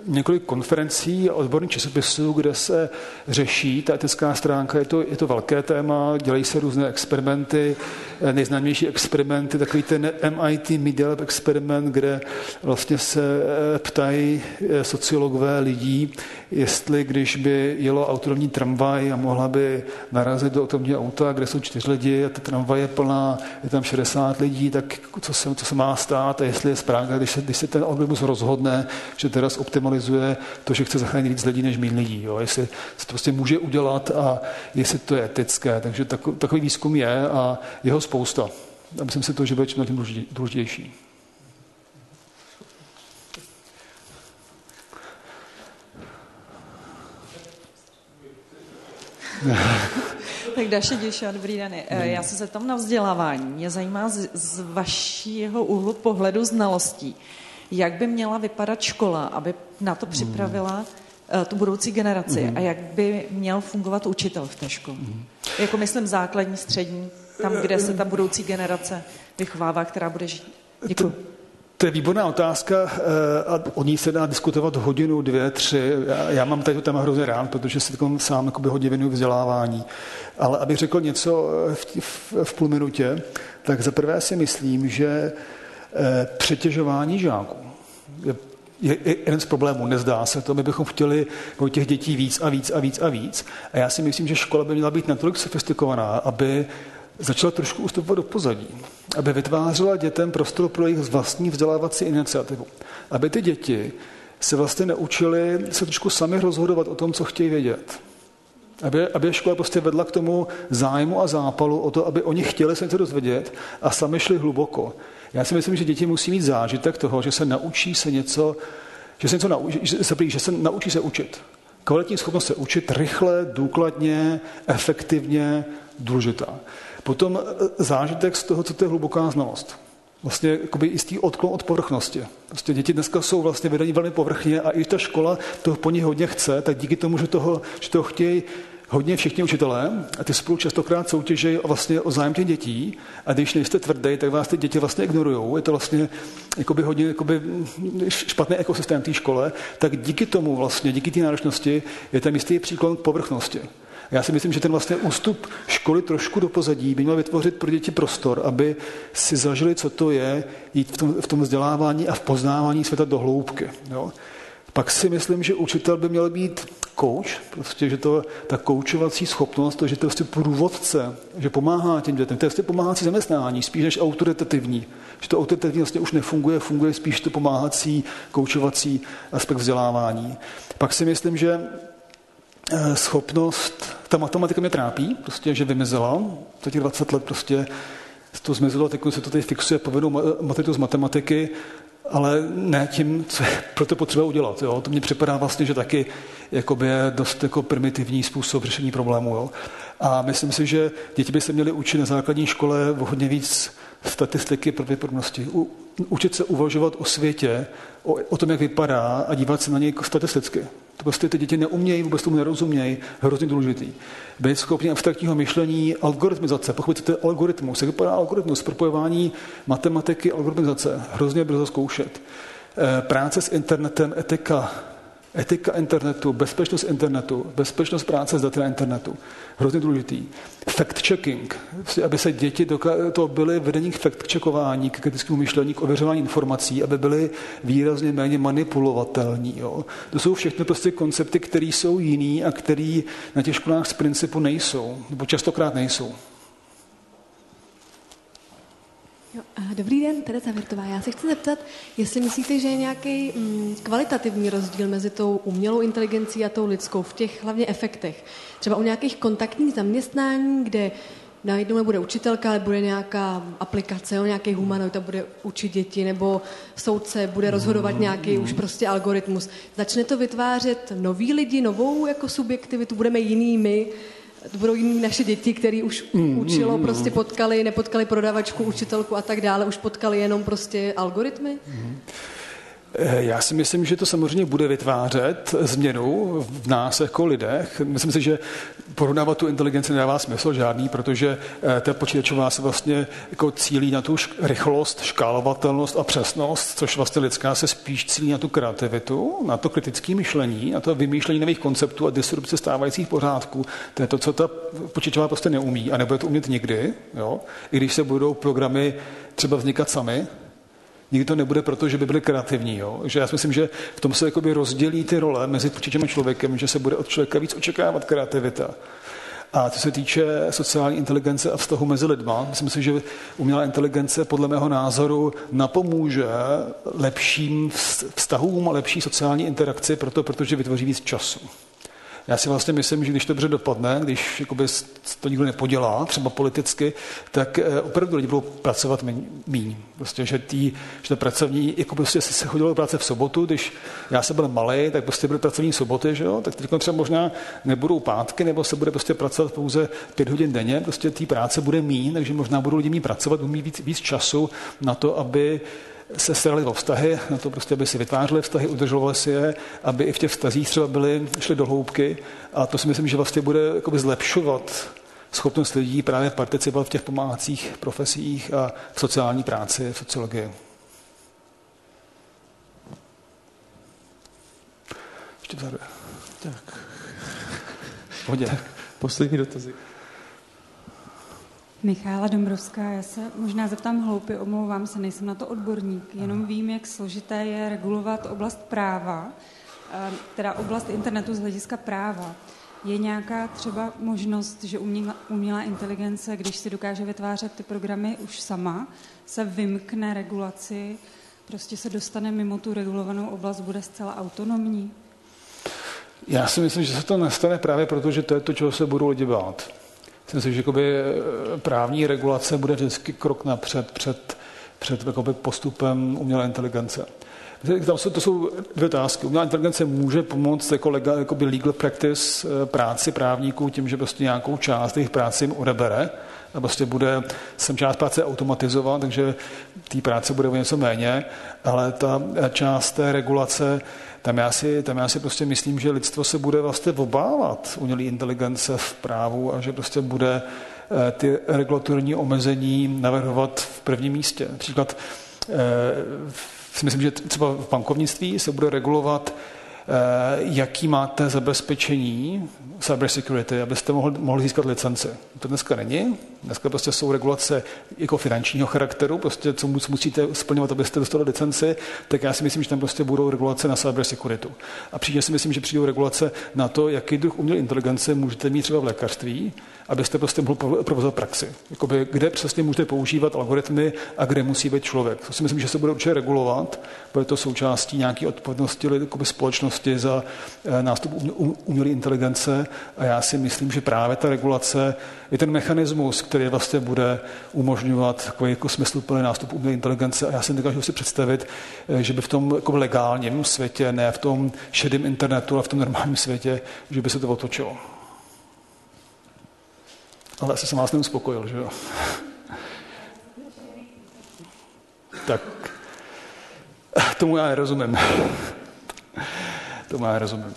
několik konferencí a odborných časopisů, kde se řeší ta etická stránka. Je to, je to velké téma, dělají se různé experimenty. Eh, nejznámější experimenty, takový ten MIT Media Lab experiment, kde vlastně se eh, ptají sociologové lidí, jestli když by jelo autonomní tramvaj a mohla by narazit do autonomního auta, kde jsou čtyři lidi a ta tramvaj je plná, je tam 60 lidí, tak co se, co se má stát a jestli je správně, když se, když se ten algoritmus rozhodne, že teda optimalizuje to, že chce zachránit víc lidí než méně lidí. Jo? Jestli se to prostě může udělat a jestli to je etické. Takže takový výzkum je a jeho spousta. A myslím si to, že bude čím důležitější. tak Daše Děša, dobrý den. Eh, já se zeptám na vzdělávání. Mě zajímá z, z vašího úhlu pohledu znalostí, jak by měla vypadat škola, aby na to připravila hmm. tu budoucí generaci hmm. a jak by měl fungovat učitel v té škole. Hmm. Jako myslím základní, střední, tam, kde se ta budoucí generace vychovává, která bude žít. Děkuji. To je výborná otázka eh, a o ní se dá diskutovat hodinu, dvě, tři. Já, já mám tady téma hrozně rád, protože si sám jakoby hodně věnuju vzdělávání. Ale abych řekl něco v, v, v půl minutě, tak zaprvé si myslím, že eh, přetěžování žáků je, je, je jeden z problémů, nezdá se to. My bychom chtěli od těch dětí víc a víc a víc a víc. A já si myslím, že škola by měla být natolik sofistikovaná, aby začala trošku ustupovat do pozadí, aby vytvářela dětem prostor pro jejich vlastní vzdělávací iniciativu. Aby ty děti se vlastně naučili se trošku sami rozhodovat o tom, co chtějí vědět. Aby, aby škola prostě vedla k tomu zájmu a zápalu o to, aby oni chtěli se něco dozvědět a sami šli hluboko. Já si myslím, že děti musí mít zážitek toho, že se naučí se něco, že se něco naučí, že se, že se naučí se učit. Kvalitní schopnost se učit rychle, důkladně, efektivně, důležitá. Potom e, zážitek z toho, co to je hluboká znalost. Vlastně jakoby jistý odklon od povrchnosti. Prostě děti dneska jsou vlastně vedaní velmi povrchně a i ta škola to po ní hodně chce, tak díky tomu, že toho, že toho chtějí hodně všichni učitelé a ty spolu častokrát soutěží vlastně o zájem těch dětí a když nejste tvrdý, tak vás ty děti vlastně ignorují. Je to vlastně jakoby hodně jakoby špatný ekosystém té škole, tak díky tomu vlastně, díky té náročnosti je tam jistý příklon k povrchnosti. Já si myslím, že ten vlastně ústup školy trošku do pozadí by měl vytvořit pro děti prostor, aby si zažili, co to je jít v tom, v tom vzdělávání a v poznávání světa do hloubky. Jo? Pak si myslím, že učitel by měl být coach, prostě, že to, ta koučovací schopnost, to, že to je prostě průvodce, že pomáhá těm dětem, to je prostě pomáhací zaměstnání, spíš než autoritativní. Že to autoritativní vlastně už nefunguje, funguje spíš to pomáhací, koučovací aspekt vzdělávání. Pak si myslím, že schopnost, ta matematika mě trápí, prostě, že vymizela, za těch 20 let prostě to zmizelo, teď se to tady fixuje povinnou maturitu z matematiky, ale ne tím, co je pro to potřeba udělat. Jo. To mně připadá vlastně, že taky jakoby je dost jako primitivní způsob řešení problému. Jo. A myslím si, že děti by se měly učit na základní škole o hodně víc statistiky pravděpodobnosti. U, učit se uvažovat o světě, o, o tom, jak vypadá a dívat se na něj jako statisticky. To prostě ty děti neumějí, vůbec tomu nerozumějí, hrozně důležitý. Být schopni abstraktního myšlení, algoritmizace, pochopit, co to je algoritmus, jak vypadá algoritmus, propojování matematiky, algoritmizace, hrozně brzo zkoušet. Eh, práce s internetem, etika, Etika internetu, bezpečnost internetu, bezpečnost práce s daty na internetu. Hrozně důležitý. Fact-checking, aby se děti to byly vedení k fact-checkování, k kritickému myšlení, k ověřování informací, aby byly výrazně méně manipulovatelní. Jo. To jsou všechny prostě koncepty, které jsou jiný a které na těch školách z principu nejsou, nebo častokrát nejsou. Jo, dobrý den, Tereza Virtová. Já se chci zeptat, jestli myslíte, že je nějaký mm, kvalitativní rozdíl mezi tou umělou inteligencí a tou lidskou v těch hlavně efektech. Třeba u nějakých kontaktních zaměstnání, kde najednou nebude učitelka, ale bude nějaká aplikace, jo, nějaký humanoid a bude učit děti, nebo soudce bude rozhodovat nějaký už prostě algoritmus. Začne to vytvářet noví lidi, novou jako subjektivitu, budeme jinými, budou jiní naše děti, které už mm, učilo, mm, prostě potkali, nepotkali prodavačku, učitelku a tak dále, už potkali jenom prostě algoritmy? Mm. Eh, já si myslím, že to samozřejmě bude vytvářet změnu v nás jako lidech. Myslím si, že porovnávat tu inteligenci nedává smysl žádný, protože eh, ta počítačová se vlastně jako cílí na tu rychlost, škálovatelnost a přesnost, což vlastně lidská se spíš cílí na tu kreativitu, na to kritické myšlení, na to vymýšlení nových konceptů a disrupce stávajících pořádků. To je to, co ta počítačová prostě neumí a nebude to umět nikdy, jo? i když se budou programy třeba vznikat sami, Nikdy to nebude proto, že by byli kreativní. Jo? Že já si myslím, že v tom se jakoby rozdělí ty role mezi počítačem a člověkem, že se bude od člověka víc očekávat kreativita. A co se týče sociální inteligence a vztahu mezi lidma, myslím si, že umělá inteligence podle mého názoru napomůže lepším vztahům a lepší sociální interakci, proto, protože vytvoří víc času. Já si vlastně myslím, že když to dobře dopadne, když jakoby, to nikdo nepodělá, třeba politicky, tak eh, opravdu lidi budou pracovat míň. Prostě, že, tý, že to pracovní, jako prostě se chodilo do práce v sobotu, když já jsem byl malý, tak prostě byly pracovní soboty, že jo? tak teď třeba možná nebudou pátky, nebo se bude prostě pracovat pouze pět hodin denně, prostě té práce bude míň, takže možná budou lidi mít pracovat, budou mít víc, víc času na to, aby se starali o vztahy, na to prostě, aby si vytvářeli vztahy, udržovali si je, aby i v těch vztazích třeba byli, šli do hloubky a to si myslím, že vlastně bude jakoby zlepšovat schopnost lidí právě participovat v těch pomáhacích profesích a v sociální práci, v sociologii. Ještě vzadu. Tak. Pohodě. Tak, poslední dotazy. Michála Dombrovská, já se možná zeptám hloupě, omlouvám se, nejsem na to odborník, jenom vím, jak složité je regulovat oblast práva, eh, teda oblast internetu z hlediska práva. Je nějaká třeba možnost, že umělá, umělá inteligence, když si dokáže vytvářet ty programy už sama, se vymkne regulaci, prostě se dostane mimo tu regulovanou oblast, bude zcela autonomní? Já si myslím, že se to nestane právě proto, že to je to, čeho se budou lidi bát. Myslím si, že eh, právní regulace bude vždycky krok napřed před, před jakoby postupem umělé inteligence. Tam jsou, to jsou dvě otázky. Umělá inteligence může pomoct jako legal, jakoby legal practice eh, práci právníků tím, že prostě nějakou část jejich práce jim odebere a prostě bude sem část práce automatizovat, takže té práce bude o něco méně, ale ta část té regulace tam já, si, tam já si prostě myslím, že lidstvo se bude vlastně obávat umělé inteligence v právu a že prostě bude eh, ty regulatorní omezení navrhovat v prvním místě. Například eh, si myslím, že třeba v bankovnictví se bude regulovat jaký máte zabezpečení cyber security, abyste mohli, mohli získat licenci. To dneska není. Dneska prostě jsou regulace jako finančního charakteru, prostě co musíte splňovat, abyste dostali licenci, tak já si myslím, že tam prostě budou regulace na cyber security. A příště si myslím, že přijdou regulace na to, jaký druh umělé inteligence můžete mít třeba v lékařství, abyste prostě mohl provozovat praxi. Jakoby, kde přesně můžete používat algoritmy a kde musí být člověk. To si myslím, že se bude určitě regulovat, bude to součástí nějaké odpovědnosti společnosti za eh, nástup umělé inteligence a já si myslím, že právě ta regulace je ten mechanismus, který vlastně bude umožňovat takový jako smysluplný nástup umělé inteligence a já si nedokážu si představit, eh, že by v tom jako legálním světě, ne v tom šedém internetu, ale v tom normálním světě, že by se to otočilo. Ale asi jsem vás neuspokojil, že jo? tak tomu já nerozumím. tomu já nerozumím.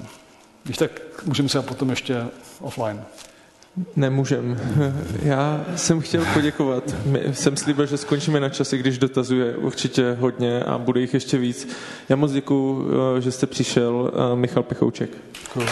Když tak můžeme se potom ještě offline. Nemůžem. Já jsem chtěl poděkovat. Jsem slíbil, že skončíme na časy, když dotazuje určitě hodně a bude jich ještě víc. Já moc děkuji, eh, že jste přišel. Eh, Michal Pechouček. Děkuji.